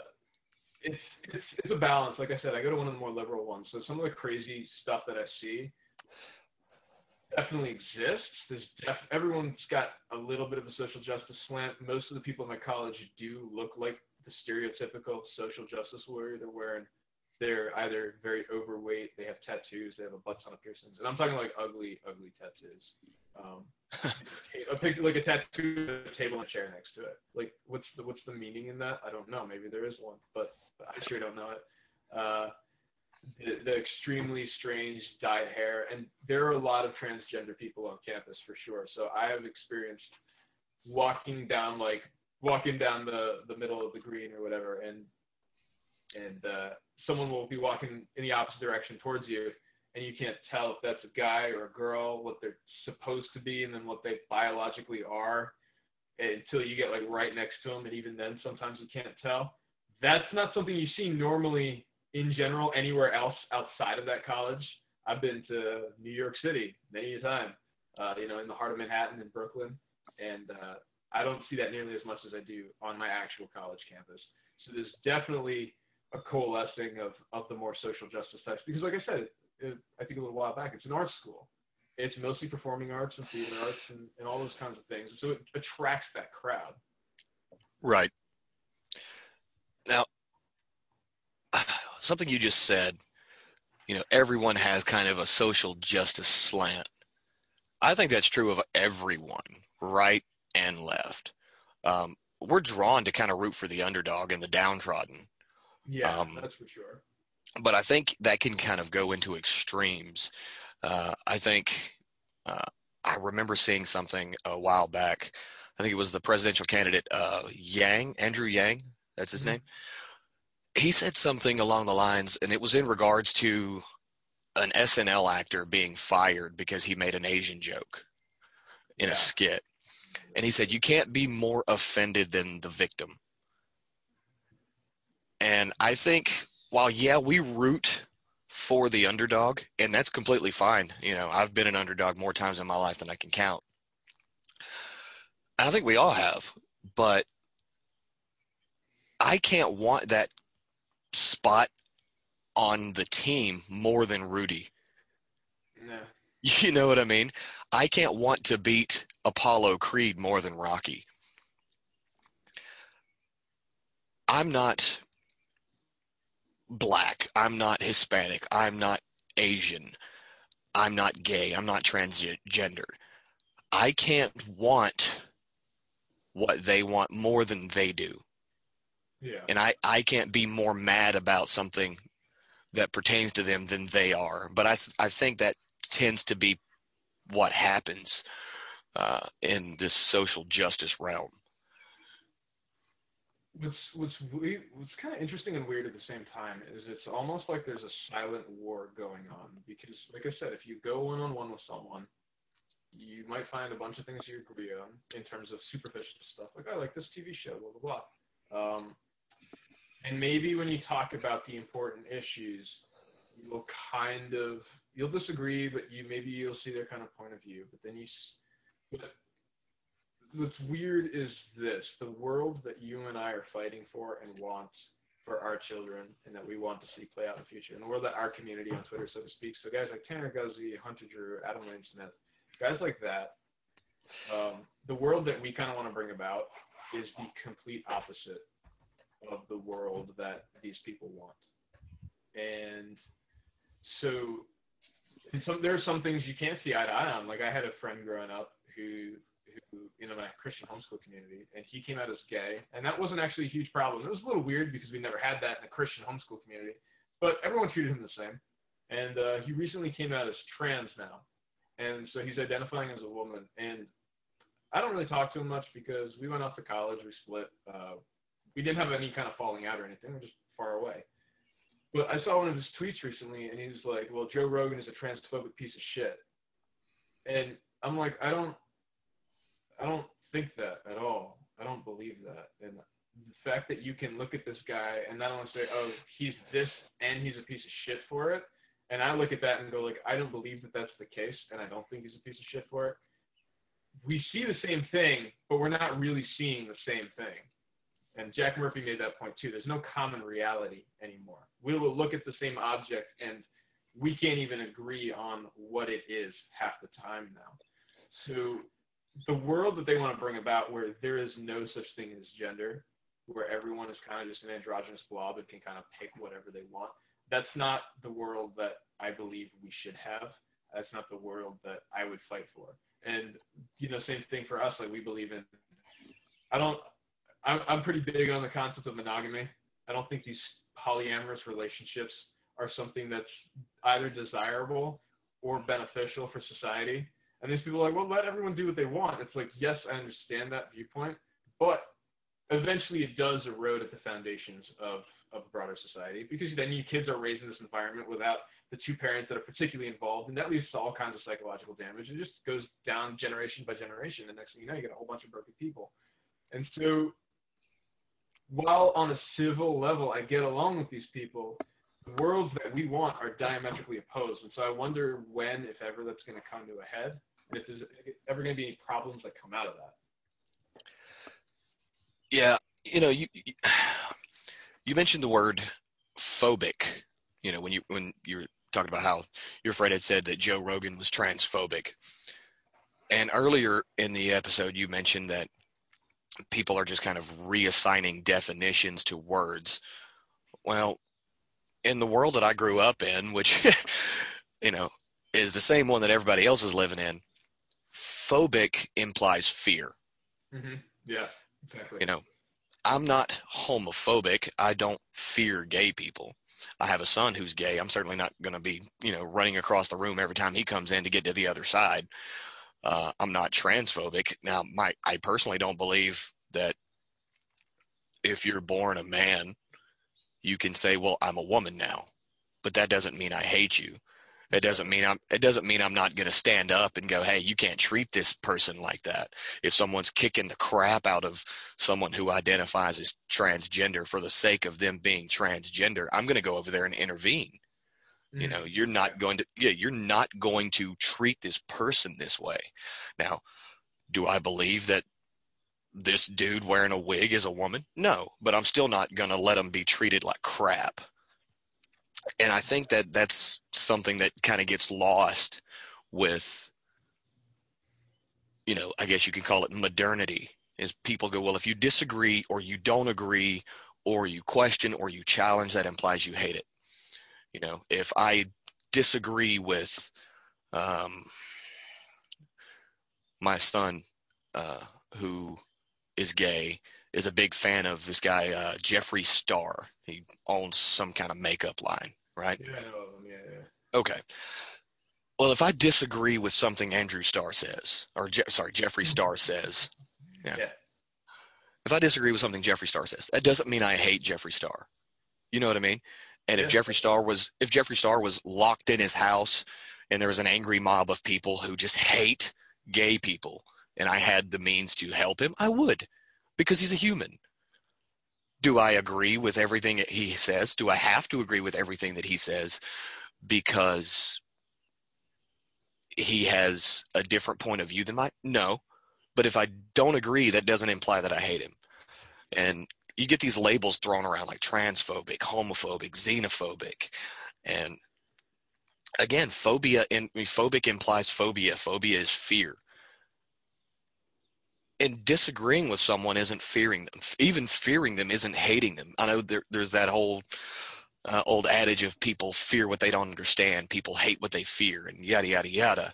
it's, it's it's a balance. Like I said, I go to one of the more liberal ones, so some of the crazy stuff that I see definitely exists. There's def- everyone's got a little bit of a social justice slant. Most of the people in my college do look like the stereotypical social justice warrior. They're wearing, they're either very overweight, they have tattoos, they have a butt ton of piercings, and I'm talking like ugly, ugly tattoos. Um, a picture like a tattoo, a table, and a chair next to it. Like, what's the what's the meaning in that? I don't know. Maybe there is one, but I sure don't know it. Uh, the, the extremely strange dyed hair, and there are a lot of transgender people on campus for sure. So I have experienced walking down like walking down the the middle of the green or whatever, and and uh, someone will be walking in the opposite direction towards you, and you can't tell if that's a guy or a girl, what they're supposed to be, and then what they biologically are until you get like right next to them, and even then sometimes you can't tell. That's not something you see normally in general anywhere else outside of that college. I've been to New York City many a time, uh, you know, in the heart of Manhattan and Brooklyn, and uh, I don't see that nearly as much as I do on my actual college campus. So there's definitely a coalescing of, of the more social justice types because, like I said, I think a little while back, it's an art school. It's mostly performing arts and theater arts and, and all those kinds of things. So it attracts that crowd. Right. Now, something you just said, you know, everyone has kind of a social justice slant. I think that's true of everyone, right and left. Um, we're drawn to kind of root for the underdog and the downtrodden. Yeah, um, that's for sure but I think that can kind of go into extremes. Uh, I think uh, I remember seeing something a while back. I think it was the presidential candidate uh, Yang, Andrew Yang, that's his mm-hmm. name. He said something along the lines, and it was in regards to an SNL actor being fired because he made an Asian joke in yeah. a skit. And he said, You can't be more offended than the victim. And I think while, yeah, we root for the underdog, and that's completely fine. You know, I've been an underdog more times in my life than I can count. I think we all have, but I can't want that spot on the team more than Rudy. No. You know what I mean? I can't want to beat Apollo Creed more than Rocky. I'm not black. I'm not Hispanic. I'm not Asian. I'm not gay. I'm not transgender. I can't want what they want more than they do. Yeah. And I, I can't be more mad about something that pertains to them than they are. But I, I think that tends to be what happens uh, in this social justice realm. What's what's what's kind of interesting and weird at the same time is it's almost like there's a silent war going on because, like I said, if you go one on one with someone, you might find a bunch of things you agree on in terms of superficial stuff, like I like this TV show, blah blah blah. Um, and maybe when you talk about the important issues, you'll kind of you'll disagree, but you maybe you'll see their kind of point of view. But then you, what's weird is this: the world that you and I are fighting for and want for our children, and that we want to see play out in the future, and the world that our community on Twitter, so to speak. So guys like Tanner Guzy, Hunter Drew, Adam Lane Smith, guys like that. Um, the world that we kind of want to bring about is the complete opposite of the world that these people want. And so some, there are some things you can't see eye to eye on. Like I had a friend growing up who, who, know, my Christian homeschool community, and he came out as gay, and that wasn't actually a huge problem. It was a little weird because we never had that in the Christian homeschool community, but everyone treated him the same. And uh, he recently came out as trans now, and so he's identifying as a woman. And I don't really talk to him much because we went off to college, we split. Uh, we didn't have any kind of falling out or anything. We're just far away. But I saw one of his tweets recently, and he was like, "Well, Joe Rogan is a transphobic piece of shit," and I'm like, I don't, I don't think that at all. I don't believe that, and the fact that you can look at this guy and not only say, "Oh, he's this and he's a piece of shit for it," and I look at that and go, like, I don't believe that that's the case, and I don't think he's a piece of shit for it. We see the same thing, but we're not really seeing the same thing. And Jack Murphy made that point too. There's no common reality anymore. We will look at the same object and we can't even agree on what it is half the time now. So the world that they want to bring about where there is no such thing as gender, where everyone is kind of just an androgynous blob and can kind of pick whatever they want, that's not the world that I believe we should have. That's not the world that I would fight for. And you know, same thing for us. Like we believe in. I don't. I'm, I'm pretty big on the concept of monogamy. I don't think these polyamorous relationships are something that's either desirable or beneficial for society. And these people are like, well, let everyone do what they want. It's like, yes, I understand that viewpoint, but eventually it does erode at the foundations of, of broader society because then you kids are raised in this environment without the two parents that are particularly involved, and that leads to all kinds of psychological damage. It just goes down generation by generation. The next thing you know, you get a whole bunch of broken people. And so while on a civil level I get along with these people, the worlds that we want are diametrically opposed. And so I wonder when, if ever, that's going to come to a head, and if there's ever going to be any problems that come out of that. Yeah, you know, you you mentioned the word phobic. You know, when you when you're talking about how your friend had said that Joe Rogan was transphobic, and earlier in the episode you mentioned that people are just kind of reassigning definitions to words. Well, in the world that I grew up in, which, you know, is the same one that everybody else is living in, phobic implies fear. Mm-hmm. Yeah, exactly. You know, I'm not homophobic. I don't fear gay people. I have a son who's gay. I'm certainly not going to be, you know, running across the room every time he comes in to get to the other side. Uh, I'm not transphobic. Now, my I personally don't believe that if you're born a man, you can say, "Well, I'm a woman now," but that doesn't mean I hate you. It doesn't mean I'm it doesn't mean I'm not going to stand up and go, "Hey, you can't treat this person like that." If someone's kicking the crap out of someone who identifies as transgender for the sake of them being transgender, I'm going to go over there and intervene. Mm-hmm. You know, you're not going to yeah, you're not going to treat this person this way. Now, do I believe that this dude wearing a wig is a woman? No, but I'm still not going to let him be treated like crap and I think that that's something that kind of gets lost with, you know, I guess you can call it modernity. Is people go, well, if you disagree or you don't agree or you question or you challenge, that implies you hate it. You know, if I disagree with um, my son, uh, who is gay, is a big fan of this guy uh, Jeffree Star. He owns some kind of makeup line, right? Yeah, I know of him. Yeah, yeah. Okay. Well, if I disagree with something Andrew Starr says, or Je- sorry, Jeffree Star says, yeah. yeah. If I disagree with something Jeffree Star says, that doesn't mean I hate Jeffree Star. You know what I mean? And yeah. if Jeffree Star was if Jeffree Star was locked in his house and there was an angry mob of people who just hate gay people and I had the means to help him, I would because he's a human. Do I agree with everything that he says? Do I have to agree with everything that he says because he has a different point of view than mine? No. But if I don't agree, that doesn't imply that I hate him. And you get these labels thrown around like transphobic, homophobic, xenophobic. And again, phobia in phobic implies phobia. Phobia is fear and disagreeing with someone isn't fearing them. Even fearing them isn't hating them. I know there, there's that whole uh, old adage of people fear what they don't understand, people hate what they fear, and yada yada yada.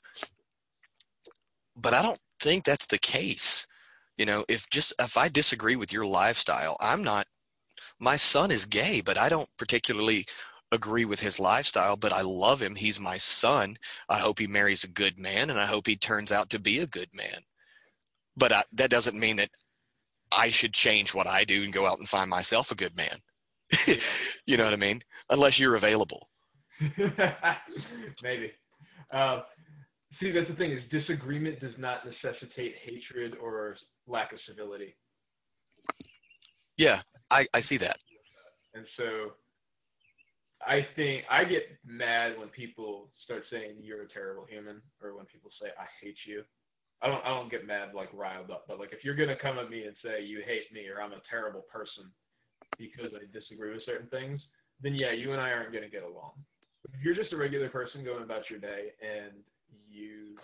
But I don't think that's the case. You know, if just if I disagree with your lifestyle, I'm not. My son is gay, but I don't particularly agree with his lifestyle, but I love him. He's my son. I hope he marries a good man, and I hope he turns out to be a good man but I, that doesn't mean that I should change what I do and go out and find myself a good man. you know what I mean? Unless you're available. Maybe. Uh, see, that's the thing is disagreement does not necessitate hatred or lack of civility. Yeah, I, I see that. And so I think I get mad when people start saying you're a terrible human or when people say I hate you. I don't I don't get mad like riled up, but like if you're gonna come at me and say you hate me or I'm a terrible person because I disagree with certain things, then yeah, you and I aren't gonna get along. If you're just a regular person going about your day and you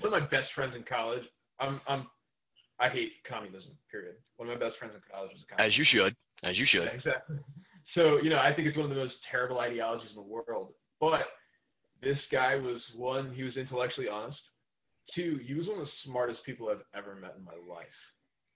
one of my best friends in college, I'm I'm I hate communism, period. One of my best friends in college was a communist. As you should. As you should. Exactly. So, you know, I think it's one of the most terrible ideologies in the world. But this guy was one, he was intellectually honest two, he was one of the smartest people I've ever met in my life.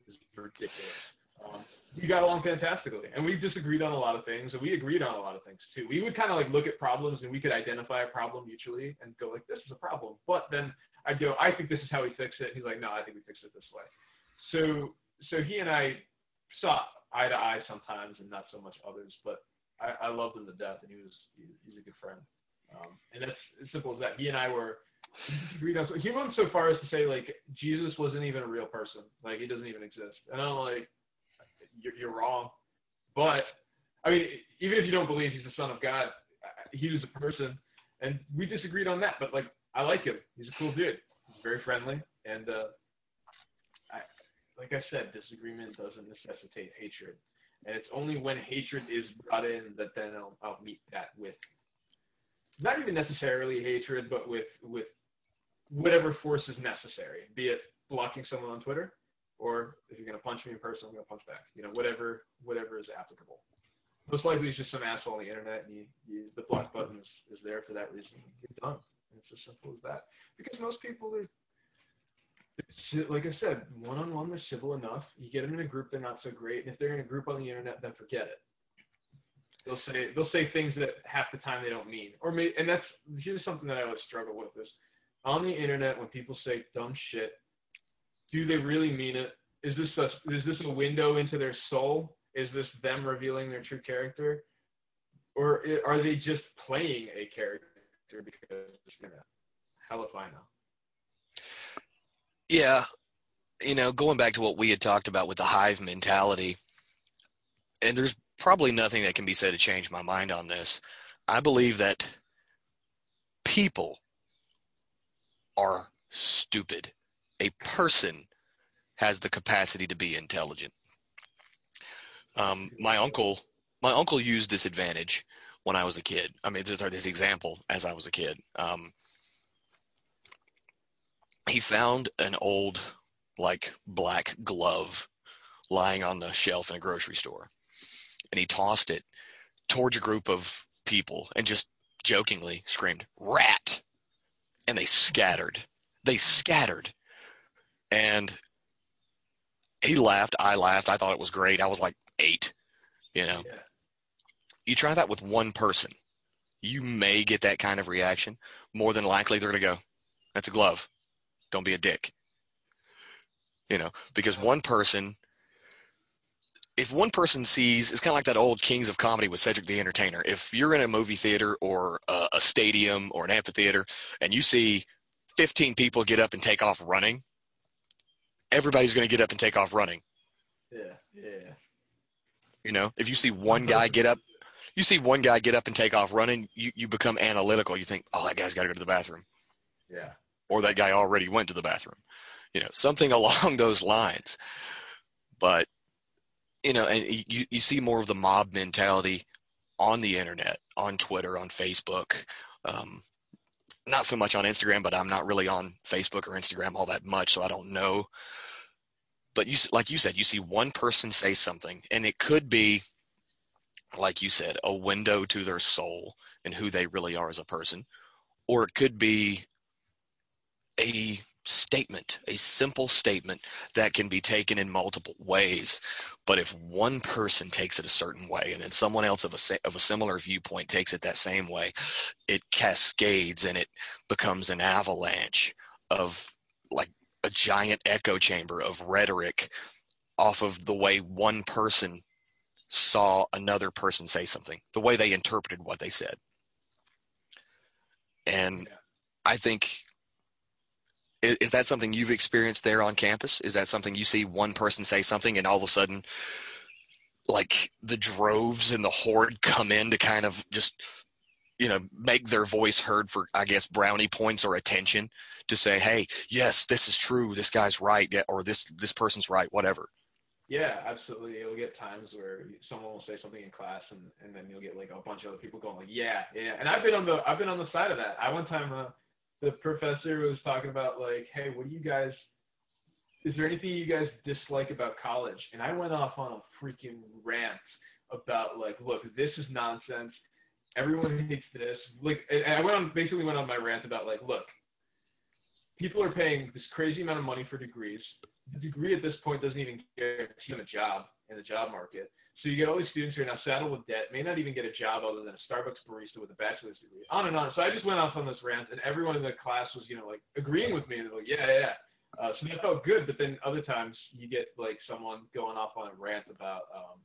It's ridiculous. Um, we got along fantastically, and we disagreed on a lot of things, and we agreed on a lot of things too. We would kind of like look at problems, and we could identify a problem mutually, and go like, "This is a problem." But then I'd go, "I think this is how we fix it." And He's like, "No, I think we fix it this way." So, so he and I saw eye to eye sometimes, and not so much others. But I, I loved him to death, and he was he, he's a good friend. Um, and that's as simple as that. He and I were he went so far as to say like Jesus wasn't even a real person, like he doesn't even exist. And I'm like, you're, you're wrong. But I mean, even if you don't believe he's the son of God, he was a person, and we disagreed on that. But like, I like him. He's a cool dude. He's very friendly, and uh, I, like I said, disagreement doesn't necessitate hatred. And it's only when hatred is brought in that then I'll, I'll meet that with not even necessarily hatred, but with with whatever force is necessary, be it blocking someone on Twitter, or if you're going to punch me in person, I'm going to punch back. You know, whatever whatever is applicable. Most likely, it's just some asshole on the internet, and you, you, the block button is, is there for that reason. You're done. It's as simple as that. Because most people are, like I said, one on one, they're civil enough. You get them in a group, they're not so great. And if they're in a group on the internet, then forget it. They'll say they'll say things that half the time they don't mean, or may, and that's here's something that I always struggle with is on the internet when people say dumb shit, do they really mean it? Is this a, is this a window into their soul? Is this them revealing their true character? Or are they just playing a character? because you know, hell if I know. Yeah, you know, going back to what we had talked about with the hive mentality, and there's probably nothing that can be said to change my mind on this. I believe that people are stupid. A person has the capacity to be intelligent. Um, my uncle, my uncle used this advantage when I was a kid. I mean, this example as I was a kid. Um, he found an old, like, black glove lying on the shelf in a grocery store, and he tossed it towards a group of people and just jokingly screamed, "Rat!" And they scattered. They scattered, and he laughed. I laughed. I thought it was great. I was like eight, you know. Yeah. You try that with one person, you may get that kind of reaction. More than likely, they're going to go, "That's a glove. Don't be a dick." You know, because one person, if one person sees, it's kind of like that old Kings of Comedy with Cedric the Entertainer. If you're in a movie theater or a, a stadium or an amphitheater and you see 15 people get up and take off running, everybody's going to get up and take off running. Yeah, yeah. You know, if you see one guy get up, you see one guy get up and take off running, you, you become analytical. You think, oh, that guy's got to go to the bathroom. Yeah. Or that guy already went to the bathroom. You know, something along those lines. But, you know, and you, you see more of the mob mentality on the internet, on Twitter, on Facebook. Um, not so much on Instagram, but I'm not really on Facebook or Instagram all that much, so I don't know. But you, like you said, you see one person say something, and it could be, like you said, a window to their soul and who they really are as a person, or it could be a statement, a simple statement that can be taken in multiple ways. But if one person takes it a certain way and then someone else of a, of a similar viewpoint takes it that same way, it cascades and it becomes an avalanche of like a giant echo chamber of rhetoric off of the way one person saw another person say something, the way they interpreted what they said. And I think is, is, that something you've experienced there on campus? Is that something you see one person say something and all of a sudden, like the droves and the horde come in to kind of just, you know, make their voice heard for, I guess, brownie points or attention to say, hey, yes, this is true. This guy's right. Or this, this person's right, whatever. Yeah, absolutely. You'll get times where someone will say something in class, and, and then you'll get like a bunch of other people going like, "Yeah, yeah." And I've been on the I've been on the side of that. I one time uh, the professor was talking about like, hey, what do you guys? Is there anything you guys dislike about college? And I went off on a freaking rant about like, look, this is nonsense. Everyone hates this. Like, I went on basically went on my rant about like, look, people are paying this crazy amount of money for degrees. The degree at this point doesn't even guarantee them a job in the job market. So you get all these students who are now saddled with debt, may not even get a job other than a Starbucks barista with a bachelor's degree, on and on. So I just went off on this rant, and everyone in the class was, you know, like agreeing with me. They're like, yeah, yeah. Uh, so that felt good. But then other times you get like someone going off on a rant about, um,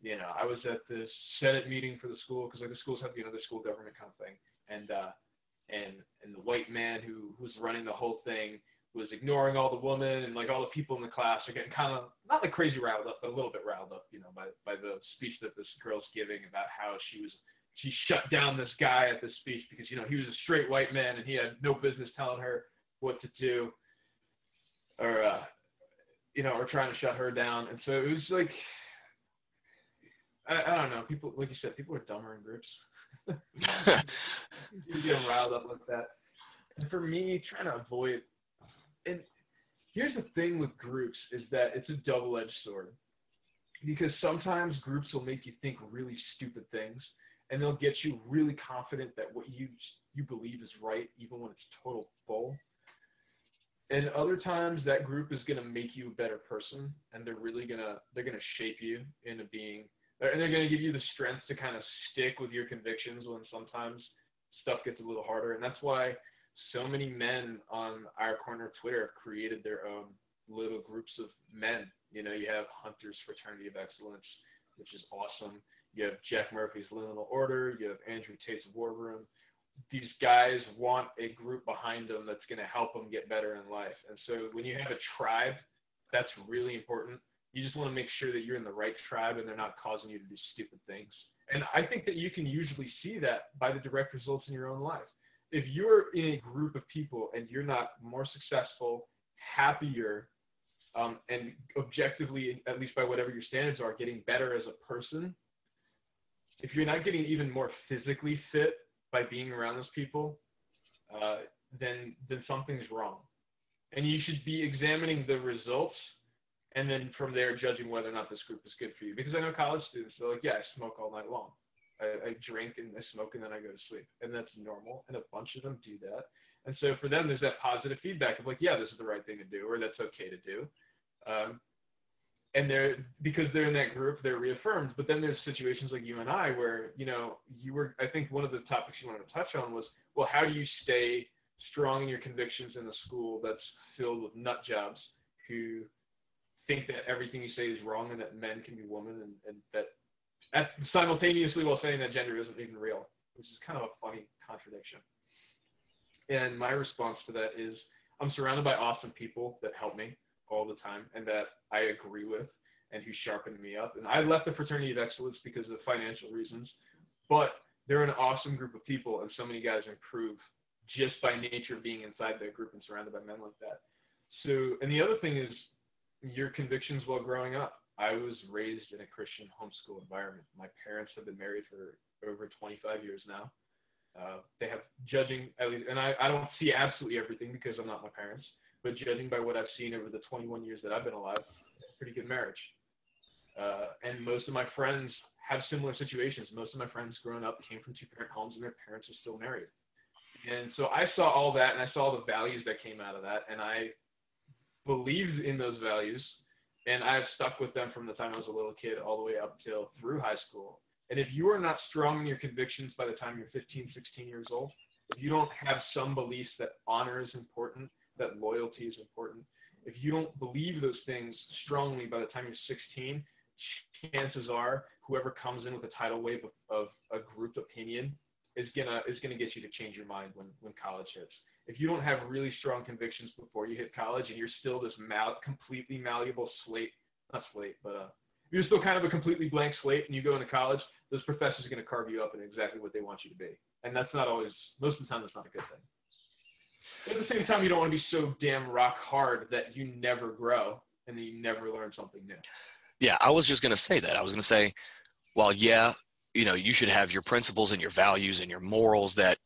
you know, I was at this Senate meeting for the school because like the schools have, you know, the school government kind of thing, and uh, and and the white man who who's running the whole thing was ignoring all the women and like all the people in the class are getting kind of not like crazy riled up, but a little bit riled up, you know, by by the speech that this girl's giving about how she was she shut down this guy at this speech because you know he was a straight white man and he had no business telling her what to do or uh you know or trying to shut her down. And so it was like I, I don't know. People like you said people are dumber in groups. You get riled up like that. And for me trying to avoid and here's the thing with groups is that it's a double-edged sword. Because sometimes groups will make you think really stupid things and they'll get you really confident that what you you believe is right even when it's total bull. And other times that group is going to make you a better person and they're really going to they're going to shape you into being and they're going to give you the strength to kind of stick with your convictions when sometimes stuff gets a little harder. And that's why so many men on our corner of Twitter have created their own little groups of men. You know, you have Hunter's Fraternity of Excellence, which is awesome. You have Jack Murphy's Liminal Order. You have Andrew Tate's War Room. these guys want a group behind them that's going to help them get better in life. And so when you have a tribe, that's really important. You just want to make sure that you're in the right tribe and they're not causing you to do stupid things. And I think that you can usually see that by the direct results in your own life. If you're in a group of people and you're not more successful, happier, um, and objectively, at least by whatever your standards are, getting better as a person, if you're not getting even more physically fit by being around those people, uh, then then something's wrong, and you should be examining the results, and then from there judging whether or not this group is good for you. Because I know college students, they're like, yeah, I smoke all night long. I, I drink and I smoke and then I go to sleep, and that's normal. And a bunch of them do that. And so for them, there's that positive feedback of like, yeah, this is the right thing to do, or that's okay to do. Um, and they're because they're in that group, they're reaffirmed. But then there's situations like you and I where you know you were. I think one of the topics you wanted to touch on was, well, how do you stay strong in your convictions in a school that's filled with nut jobs who think that everything you say is wrong and that men can be women and, and that simultaneously while saying that gender isn't even real, which is kind of a funny contradiction. And my response to that is I'm surrounded by awesome people that help me all the time and that I agree with and who sharpened me up. And I left the fraternity of excellence because of financial reasons, but they're an awesome group of people and so many guys improve just by nature of being inside that group and surrounded by men like that. So, and the other thing is your convictions while growing up. I was raised in a Christian homeschool environment. My parents have been married for over 25 years now. Uh, they have judging at least, and I, I don't see absolutely everything because I'm not my parents, but judging by what I've seen over the 21 years that I've been alive, pretty good marriage. Uh, and most of my friends have similar situations. Most of my friends growing up came from two parent homes and their parents are still married. And so I saw all that and I saw the values that came out of that and I believed in those values and I've stuck with them from the time I was a little kid all the way up till through high school. And if you are not strong in your convictions by the time you're 15, 16 years old, if you don't have some beliefs that honor is important, that loyalty is important, if you don't believe those things strongly by the time you're 16, chances are whoever comes in with a tidal wave of, of a group opinion is gonna is gonna get you to change your mind when when college hits. If you don't have really strong convictions before you hit college and you're still this mal- completely malleable slate, not slate, but uh, you're still kind of a completely blank slate and you go into college, those professors are going to carve you up in exactly what they want you to be. And that's not always, most of the time, that's not a good thing. But at the same time, you don't want to be so damn rock hard that you never grow and that you never learn something new. Yeah, I was just going to say that. I was going to say, well, yeah, you know, you should have your principles and your values and your morals that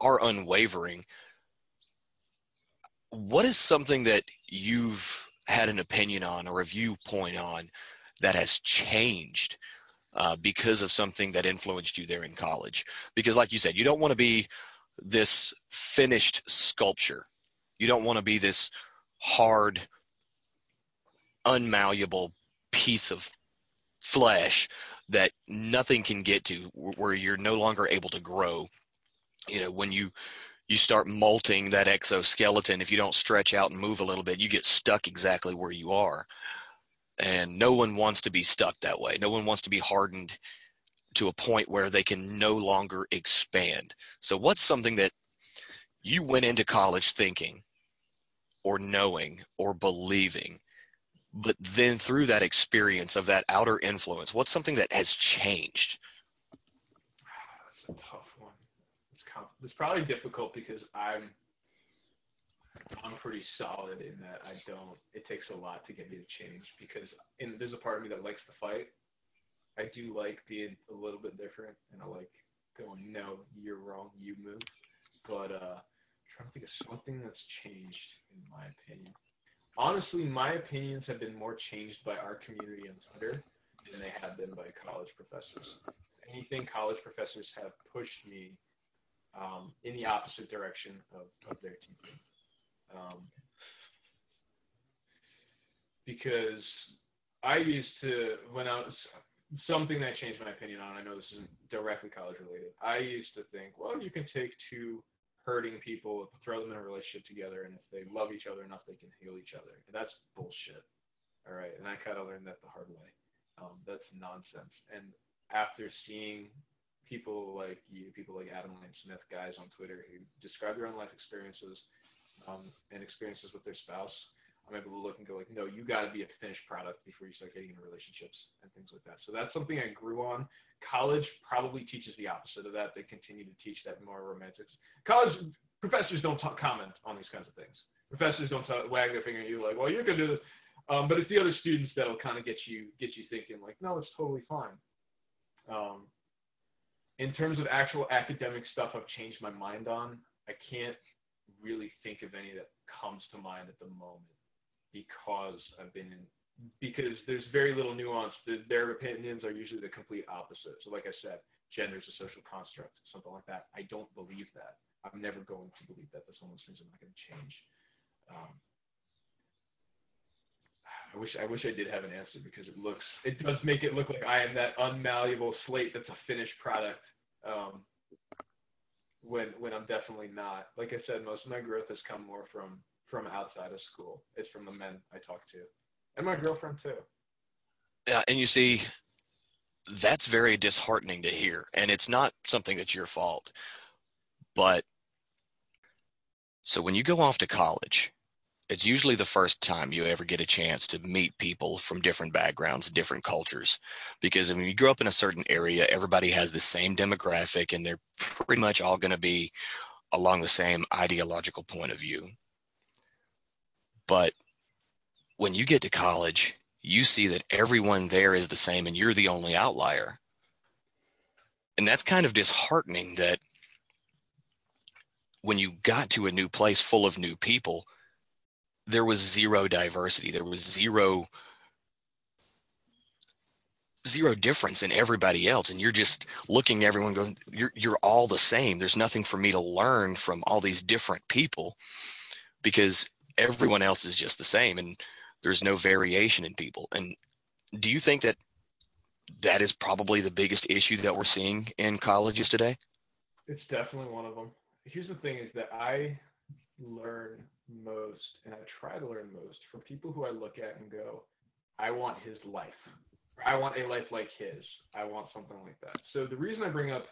are unwavering. What is something that you've had an opinion on or a viewpoint on that has changed uh, because of something that influenced you there in college? Because, like you said, you don't want to be this finished sculpture. You don't want to be this hard, unmalleable piece of flesh that nothing can get to where you're no longer able to grow you know when you you start molting that exoskeleton if you don't stretch out and move a little bit you get stuck exactly where you are. And no one wants to be stuck that way. No one wants to be hardened to a point where they can no longer expand. So what's something that you went into college thinking or knowing or believing but then through that experience of that outer influence what's something that has changed That's a tough one. It's, probably difficult because I'm I'm pretty solid in that I don't. It takes a lot to get me to change because and there's a part of me that likes to fight. I do like being a little bit different, and I like going, "No, you're wrong. You move." But uh, I'm trying to think of something that's changed in my opinion honestly, my opinions have been more changed by our community on Twitter than they have been by college professors. Anything college professors have pushed me um, in the opposite direction of, of their teaching. Um, because I used to, when I was, something that changed my opinion on, I know this isn't directly college related, I used to think, well, you can take two hurting people, throw them in a relationship together, and if they love each other enough, they can heal each other. And that's bullshit. All right, and I kind of learned that the hard way. Um, that's nonsense. And after seeing people like you, people like Adam Lane Smith, guys on Twitter who describe their own life experiences um, and experiences with their spouse, I'm able to look and go like, no, you got to be a finished product before you start getting into relationships and things like that. So that's something I grew on. College probably teaches the opposite of that. They continue to teach that more romantics. College professors don't talk, comment on these kinds of things. Professors don't talk, wag their finger at you like, well, you can do this. Um, but it's the other students that'll kind of get you get you thinking like, no, it's totally fine. Um, in terms of actual academic stuff, I've changed my mind on. I can't really think of any that comes to mind at the moment because I've been in because there's very little nuance. Their opinions are usually the complete opposite. So, like I said, gender is a social construct, something like that. I don't believe that. I'm never going to believe that. That's one things I'm not going to change. Um, I wish I wish I did have an answer because it looks it does make it look like I am that unmalleable slate that's a finished product. Um, when when I'm definitely not. Like I said, most of my growth has come more from from outside of school. It's from the men I talk to, and my girlfriend too. Yeah, and you see, that's very disheartening to hear, and it's not something that's your fault. But so when you go off to college, it's usually the first time you ever get a chance to meet people from different backgrounds, different cultures. Because when you grow up in a certain area, everybody has the same demographic and they're pretty much all going to be along the same ideological point of view. But when you get to college, you see that everyone there is the same and you're the only outlier. And that's kind of disheartening that when you got to a new place full of new people, there was zero diversity. There was zero zero difference in everybody else. And you're just looking everyone going you're you're all the same. There's nothing for me to learn from all these different people because everyone else is just the same and there's no variation in people. And do you think that that is probably the biggest issue that we're seeing in colleges today? It's definitely one of them. Here's the thing is that i learn most, and I try to learn most from people who I look at and go, I want his life. I want a life like his. I want something like that. So the reason I bring up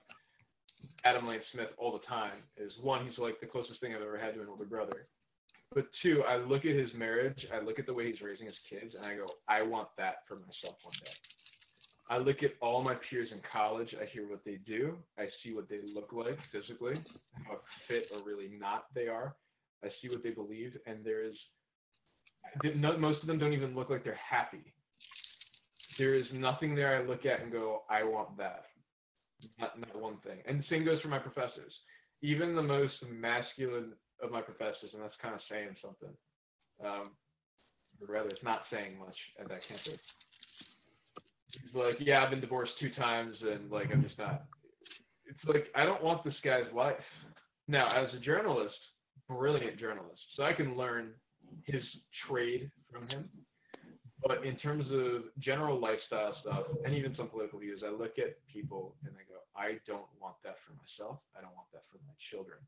Adam Lane Smith all the time is one, he's like the closest thing I've ever had to an older brother. But two, I look at his marriage, I look at the way he's raising his kids, and I go, I want that for myself one day. I look at all my peers in college, I hear what they do, I see what they look like physically, how fit or really not they are. I see what they believe, and there is most of them don't even look like they're happy. There is nothing there I look at and go, I want that. Not, not one thing. And the same goes for my professors. Even the most masculine of my professors, and that's kind of saying something. Um, or rather, it's not saying much at that campus. He's like, yeah, I've been divorced two times, and like, I'm just not. It's like I don't want this guy's life. Now, as a journalist, brilliant journalist, so I can learn his trade from him. But in terms of general lifestyle stuff and even some political views, I look at people and I go, I don't want that for myself. I don't want that for my children.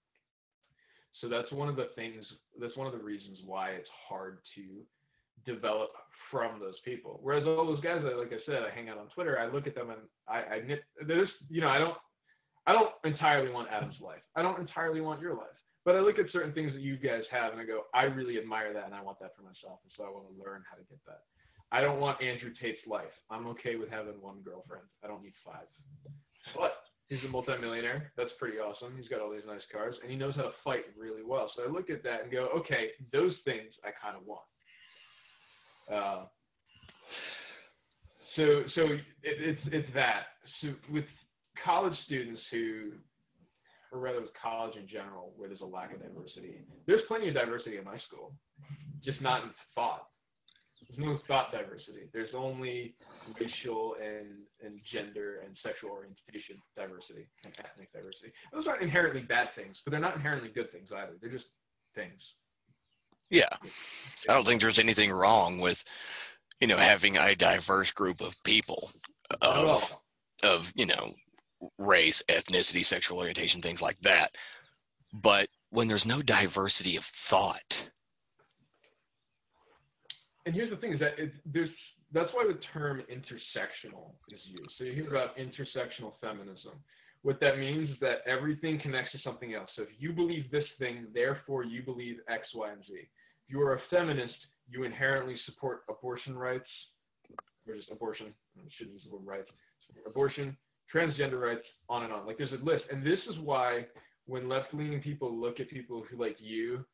So that's one of the things, that's one of the reasons why it's hard to develop from those people. Whereas all those guys, like I said, I hang out on Twitter, I look at them and I, I there's, you know, I don't, I don't entirely want Adam's life. I don't entirely want your life. But I look at certain things that you guys have and I go, I really admire that and I want that for myself. And so I want to learn how to get that. I don't want Andrew Tate's life. I'm okay with having one girlfriend. I don't need five. But he's a multimillionaire. That's pretty awesome. He's got all these nice cars and he knows how to fight really well. So I look at that and go, okay, those things I kind of want. Uh, so so it, it's it's that. So with college students who or rather with college in general, where there's a lack of diversity. There's plenty of diversity in my school, just not in thought. There's no thought diversity. There's only racial and, and gender and sexual orientation diversity and ethnic diversity. Those aren't inherently bad things, but they're not inherently good things either. They're just things. Yeah. I don't think there's anything wrong with, you know, having a diverse group of people of, of, you know, race, ethnicity, sexual orientation, things like that. But when there's no diversity of thought. And here's the thing: is that it, there's that's why the term intersectional is used. So you hear about intersectional feminism, what that means is that everything connects to something else. So if you believe this thing, therefore you believe X, Y, and Z. If you are a feminist, you inherently support abortion rights, or just abortion, I shouldn't use the word rights, abortion, transgender rights, on and on. Like there's a list. And this is why when left leaning people look at people who like you,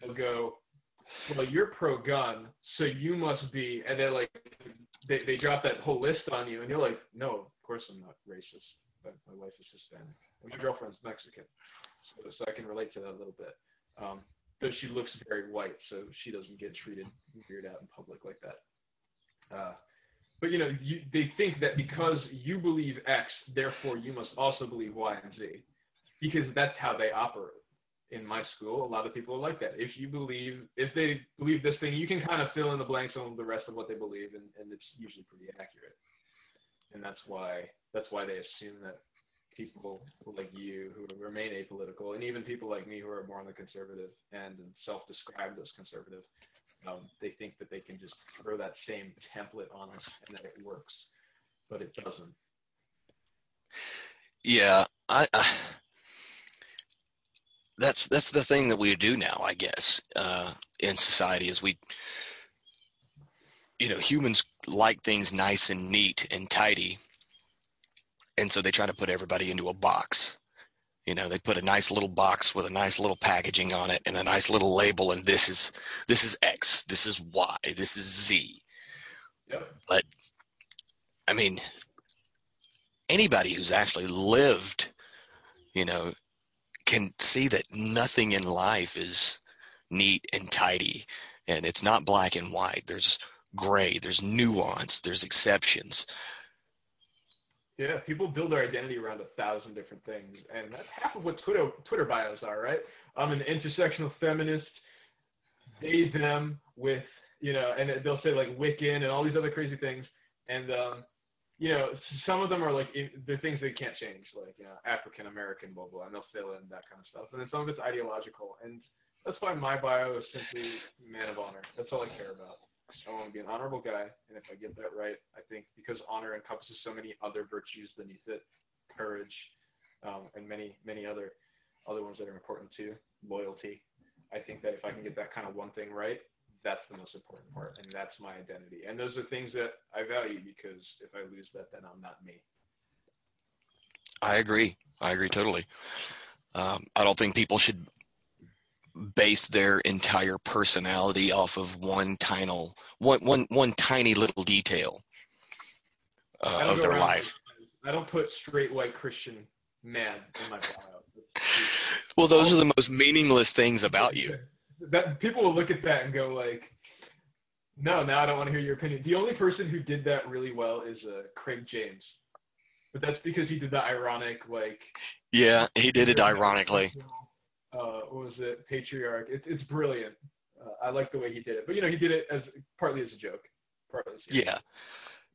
they'll go, well, you're pro gun, so you must be, and they're like, they, they drop that whole list on you, and you're like, no, of course I'm not racist. But my wife is Hispanic, and my girlfriend's Mexican, so, so I can relate to that a little bit. Um, but she looks very white, so she doesn't get treated weird out in public like that. Uh, but you know, you, they think that because you believe X, therefore you must also believe Y and Z, because that's how they operate. In my school, a lot of people are like that. If you believe, if they believe this thing, you can kind of fill in the blanks on the rest of what they believe, and, and it's usually pretty accurate. And that's why that's why they assume that people like you who remain apolitical, and even people like me who are more on the conservative end and self-described as conservative, um, they think that they can just throw that same template on us and that it works, but it doesn't. Yeah, I, I that's that's the thing that we do now, I guess, uh, in society is we, you know, humans like things nice and neat and tidy, and so they try to put everybody into a box. You know, they put a nice little box with a nice little packaging on it and a nice little label, and this is this is X, this is Y, this is Z. Yep. But I mean, anybody who's actually lived, you know, can see that nothing in life is neat and tidy, and it's not black and white. There's gray, there's nuance, there's exceptions. Yeah, people build their identity around a thousand different things, and that's half of what Twitter Twitter bios are, right? I'm an intersectional feminist. They them with you know, and they'll say like Wiccan and all these other crazy things, and um, you know, some of them are like they're things they can't change, like you know, African American, blah blah, and they'll fill in that kind of stuff, and then some of it's ideological, and that's why my bio is simply man of honor. That's all I care about. I want to be an honorable guy, and if I get that right, I think because honor encompasses so many other virtues beneath it, courage, um, and many many other other ones that are important too, loyalty. I think that if I can get that kind of one thing right, that's the most important part, and that's my identity. And those are things that I value because if I lose that, then I'm not me. I agree. I agree totally. Um, I don't think people should base their entire personality off of one tiny one one one tiny little detail uh, of their life. I don't put straight white Christian man in my bio. well, those are the most meaningless things about you. That people will look at that and go like, "No, now I don't want to hear your opinion." The only person who did that really well is uh, Craig James, but that's because he did the ironic like. Yeah, he did it ironically uh, what was it, patriarch. It, it's brilliant. Uh, I like the way he did it, but you know, he did it as partly as a joke. Partly as yeah,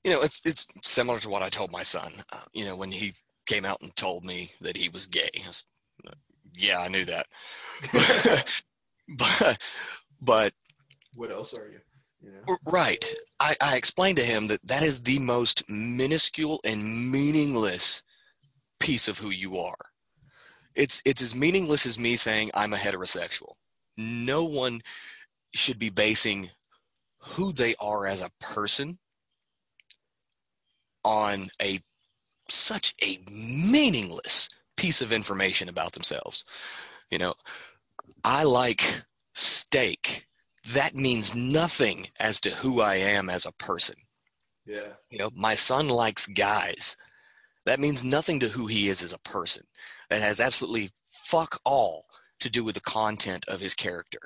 you know, it's it's similar to what I told my son. Uh, you know, when he came out and told me that he was gay. I was, yeah, I knew that. but but what else are you? you know? Right. I, I explained to him that that is the most minuscule and meaningless piece of who you are it's it's as meaningless as me saying I'm a heterosexual. No one should be basing who they are as a person on a such a meaningless piece of information about themselves. You know, I like steak. That means nothing as to who I am as a person. Yeah. You know, my son likes guys. That means nothing to who he is as a person that has absolutely fuck all to do with the content of his character.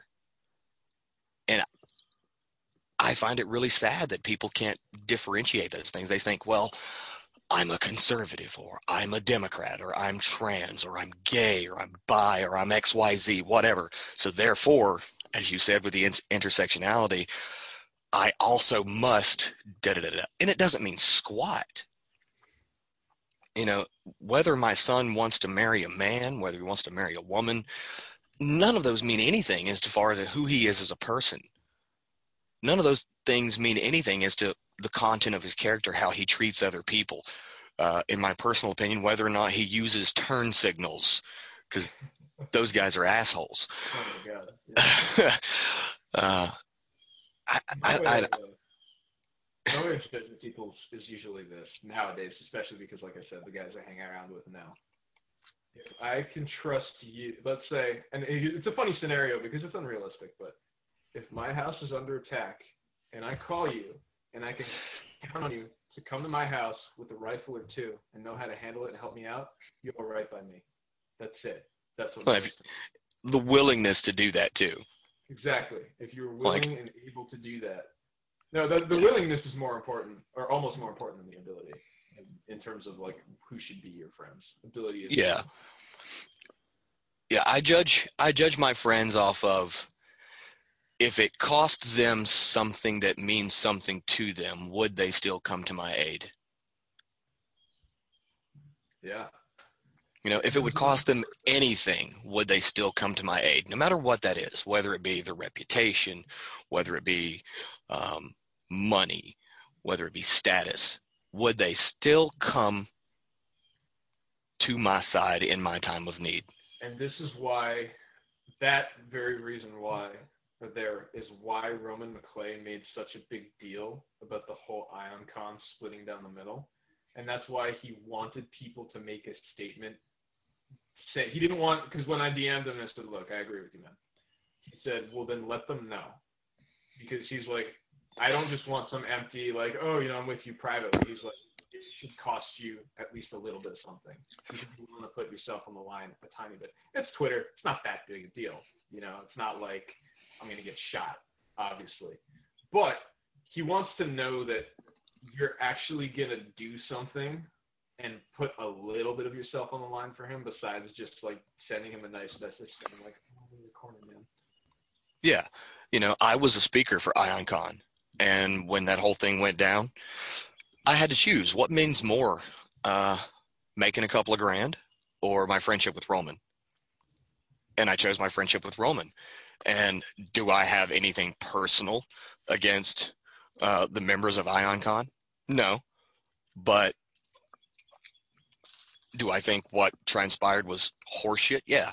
And I find it really sad that people can't differentiate those things. They think, well, I'm a conservative or I'm a Democrat or I'm trans or I'm gay or I'm bi or I'm XYZ, whatever. So therefore, as you said with the intersectionality, I also must da da da da. And it doesn't mean squat you know, whether my son wants to marry a man, whether he wants to marry a woman, none of those mean anything as far as who he is as a person. None of those things mean anything as to the content of his character, how he treats other people. uh, in my personal opinion, whether or not he uses turn signals, because those guys are assholes. Oh. Yeah. uh, I, I, I, way of people is usually this nowadays, especially because, like I said, the guys I hang around with now. If I can trust you, let's say, and it's a funny scenario because it's unrealistic, but if my house is under attack and I call you and I can count on you to come to my house with a rifle or two and know how to handle it and help me out, you're all right by me. That's it. That's what Well, matters if- to me. the willingness to do that too. Exactly. If you're Like- willing and able to do that. No, the, the willingness is more important, or almost more important than the ability, in, in terms of like who should be your friends. Ability is Yeah. Yeah, I judge I judge my friends off of if it cost them something that means something to them, would they still come to my aid? Yeah. You know, if it would cost them anything, would they still come to my aid? No matter what that is, whether it be their reputation, whether it be um, money, whether it be status, would they still come to my side in my time of need? And this is why, that very reason why, there is why Roman McClay made such a big deal about the whole IonCon splitting down the middle. And that's why he wanted people to make a statement. Say he didn't want because when I DM'd him, I said, "Look, I agree with you, man." He said, "Well, then let them know," because he's like, "I don't just want some empty like, oh, you know, I'm with you privately." He's like, "It should cost you at least a little bit of something. You should be willing to put yourself on the line a tiny bit." It's Twitter. It's not that big a deal, you know. It's not like I'm gonna get shot, obviously, but he wants to know that you're actually gonna do something and put a little bit of yourself on the line for him besides just like sending him a nice message saying like oh, your corner man Yeah. You know, I was a speaker for IonCon. And when that whole thing went down, I had to choose what means more, uh, making a couple of grand or my friendship with Roman. And I chose my friendship with Roman. And do I have anything personal against uh, the members of IonCon? No. But do I think what transpired was horseshit? Yeah.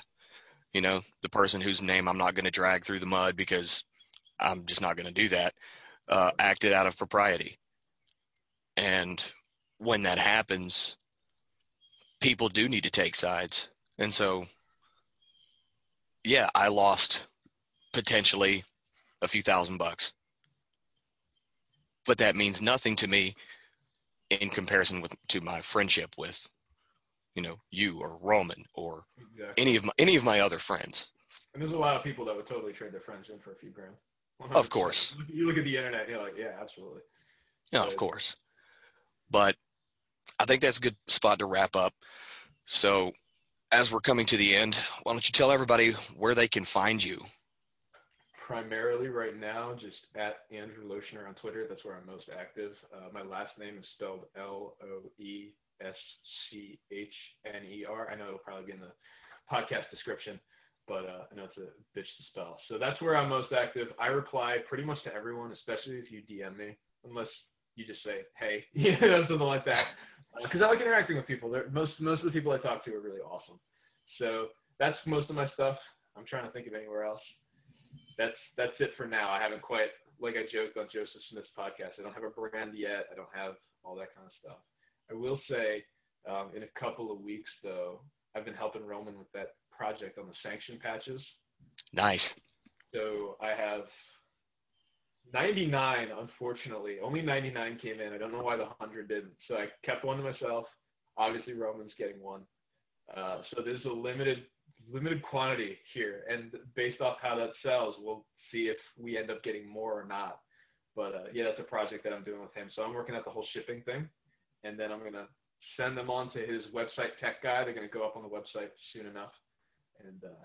You know, the person whose name I'm not going to drag through the mud because I'm just not going to do that, uh, acted out of propriety. And when that happens, people do need to take sides. And so, yeah, I lost potentially a few thousand bucks. But that means nothing to me in comparison with to my friendship with, you know, you or Roman or exactly any of my any of my other friends. and there's a lot of people that would totally trade their friends in for a few grand Of course. you look at the internet you're like yeah absolutely Yeah, of course. But I think that's a good spot to wrap up. So as we're coming to the end, why don't you tell everybody where they can find you? primarily right now just at Andrew Loeschner on Twitter. That's where I'm most active. Uh, my last name is spelled L O E S C H N E R. I know it'll probably be in the podcast description, but uh, I know it's a bitch to spell. So that's where I'm most active. I reply pretty much to everyone, especially if you DM me, unless you just say hey, you know, something like that. Because I like interacting with people. They're, most most of the people I talk to are really awesome. So that's most of my stuff. I'm trying to think of anywhere else that's that's it for now. I haven't quite like I joked on Joseph Smith's podcast. I don't have a brand yet. I don't have all that kind of stuff. I will say um, in a couple of weeks though, I've been helping Roman with that project on the sanction patches. Nice. So I have 99, unfortunately. Only 99 came in. I don't know why the 100 didn't. So I kept one to myself. Obviously, Roman's getting one. Uh, so there's a limited limited quantity here, and based off how that sells, we'll see if we end up getting more or not. But uh, yeah, that's a project that I'm doing with him. So I'm working out the whole shipping thing, and then I'm gonna send them on to his website tech guy. They're gonna go up on the website soon enough, and uh,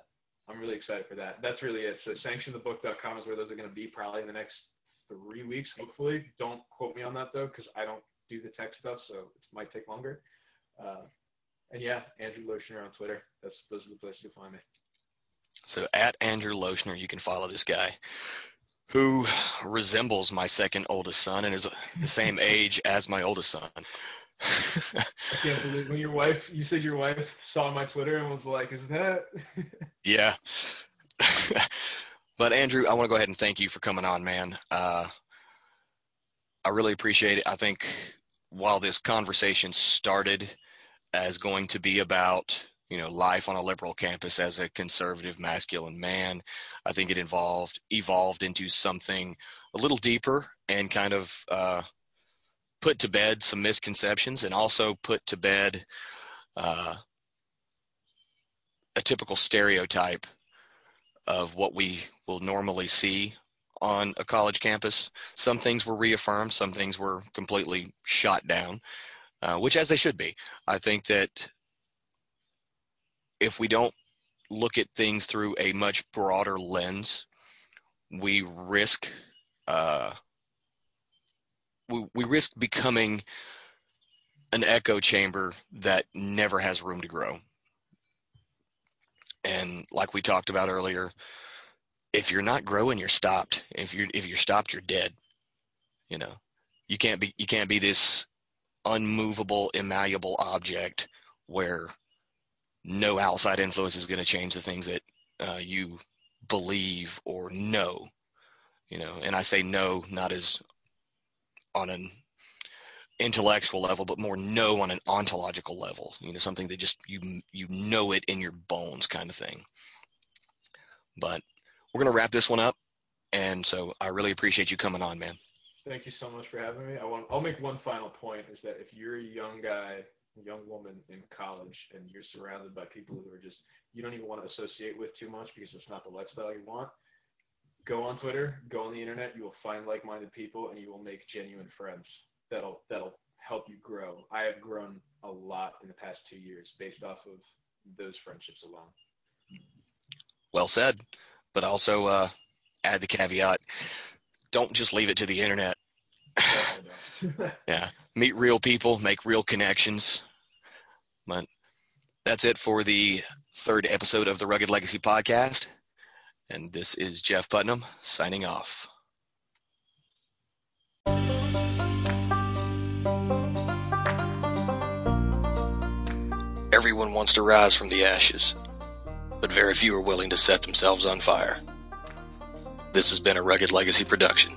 I'm really excited for that. That's really it. So sanctionthebook.com is where those are gonna be probably in the next three weeks, hopefully. Don't quote me on that though, because I don't do the tech stuff, so it might take longer. Uh, and yeah, Andrew Loeschner on Twitter. That's those are the places to find me. So at Andrew Loeschner, you can follow this guy who resembles my second oldest son and is the same age as my oldest son. I can't believe when your wife. You said your wife saw my Twitter and was like, "Is that?" yeah. but Andrew, I want to go ahead and thank you for coming on, man. Uh, I really appreciate it. I think while this conversation started as going to be about you know life on a liberal campus as a conservative masculine man, I think it involved evolved into something a little deeper and kind of uh, put to bed some misconceptions and also put to bed uh, a typical stereotype of what we will normally see on a college campus. Some things were reaffirmed, some things were completely shot down, uh, which as they should be. I think that if we don't look at things through a much broader lens, we risk uh, we, we risk becoming an echo chamber that never has room to grow. And like we talked about earlier, if you're not growing, you're stopped. If you're if you're stopped, you're dead. You know, you can't be you can't be this unmovable, immalleable object where no outside influence is going to change the things that uh, you believe or know. You know, and I say no not as on an intellectual level, but more know on an ontological level. You know, something that just you you know it in your bones, kind of thing. But we're gonna wrap this one up, and so I really appreciate you coming on, man. Thank you so much for having me. I want I'll make one final point is that if you're a young guy, young woman in college, and you're surrounded by people who are just you don't even want to associate with too much because it's not the lifestyle you want go on Twitter, go on the internet. You will find like-minded people, and you will make genuine friends. That'll that'll help you grow. I have grown a lot in the past two years based off of those friendships alone. Well said, but also uh, add the caveat: don't just leave it to the internet. yeah, meet real people, make real connections. But that's it for the third episode of the Rugged Legacy podcast. And this is Jeff Putnam signing off. Everyone wants to rise from the ashes, but very few are willing to set themselves on fire. This has been a Rugged Legacy production.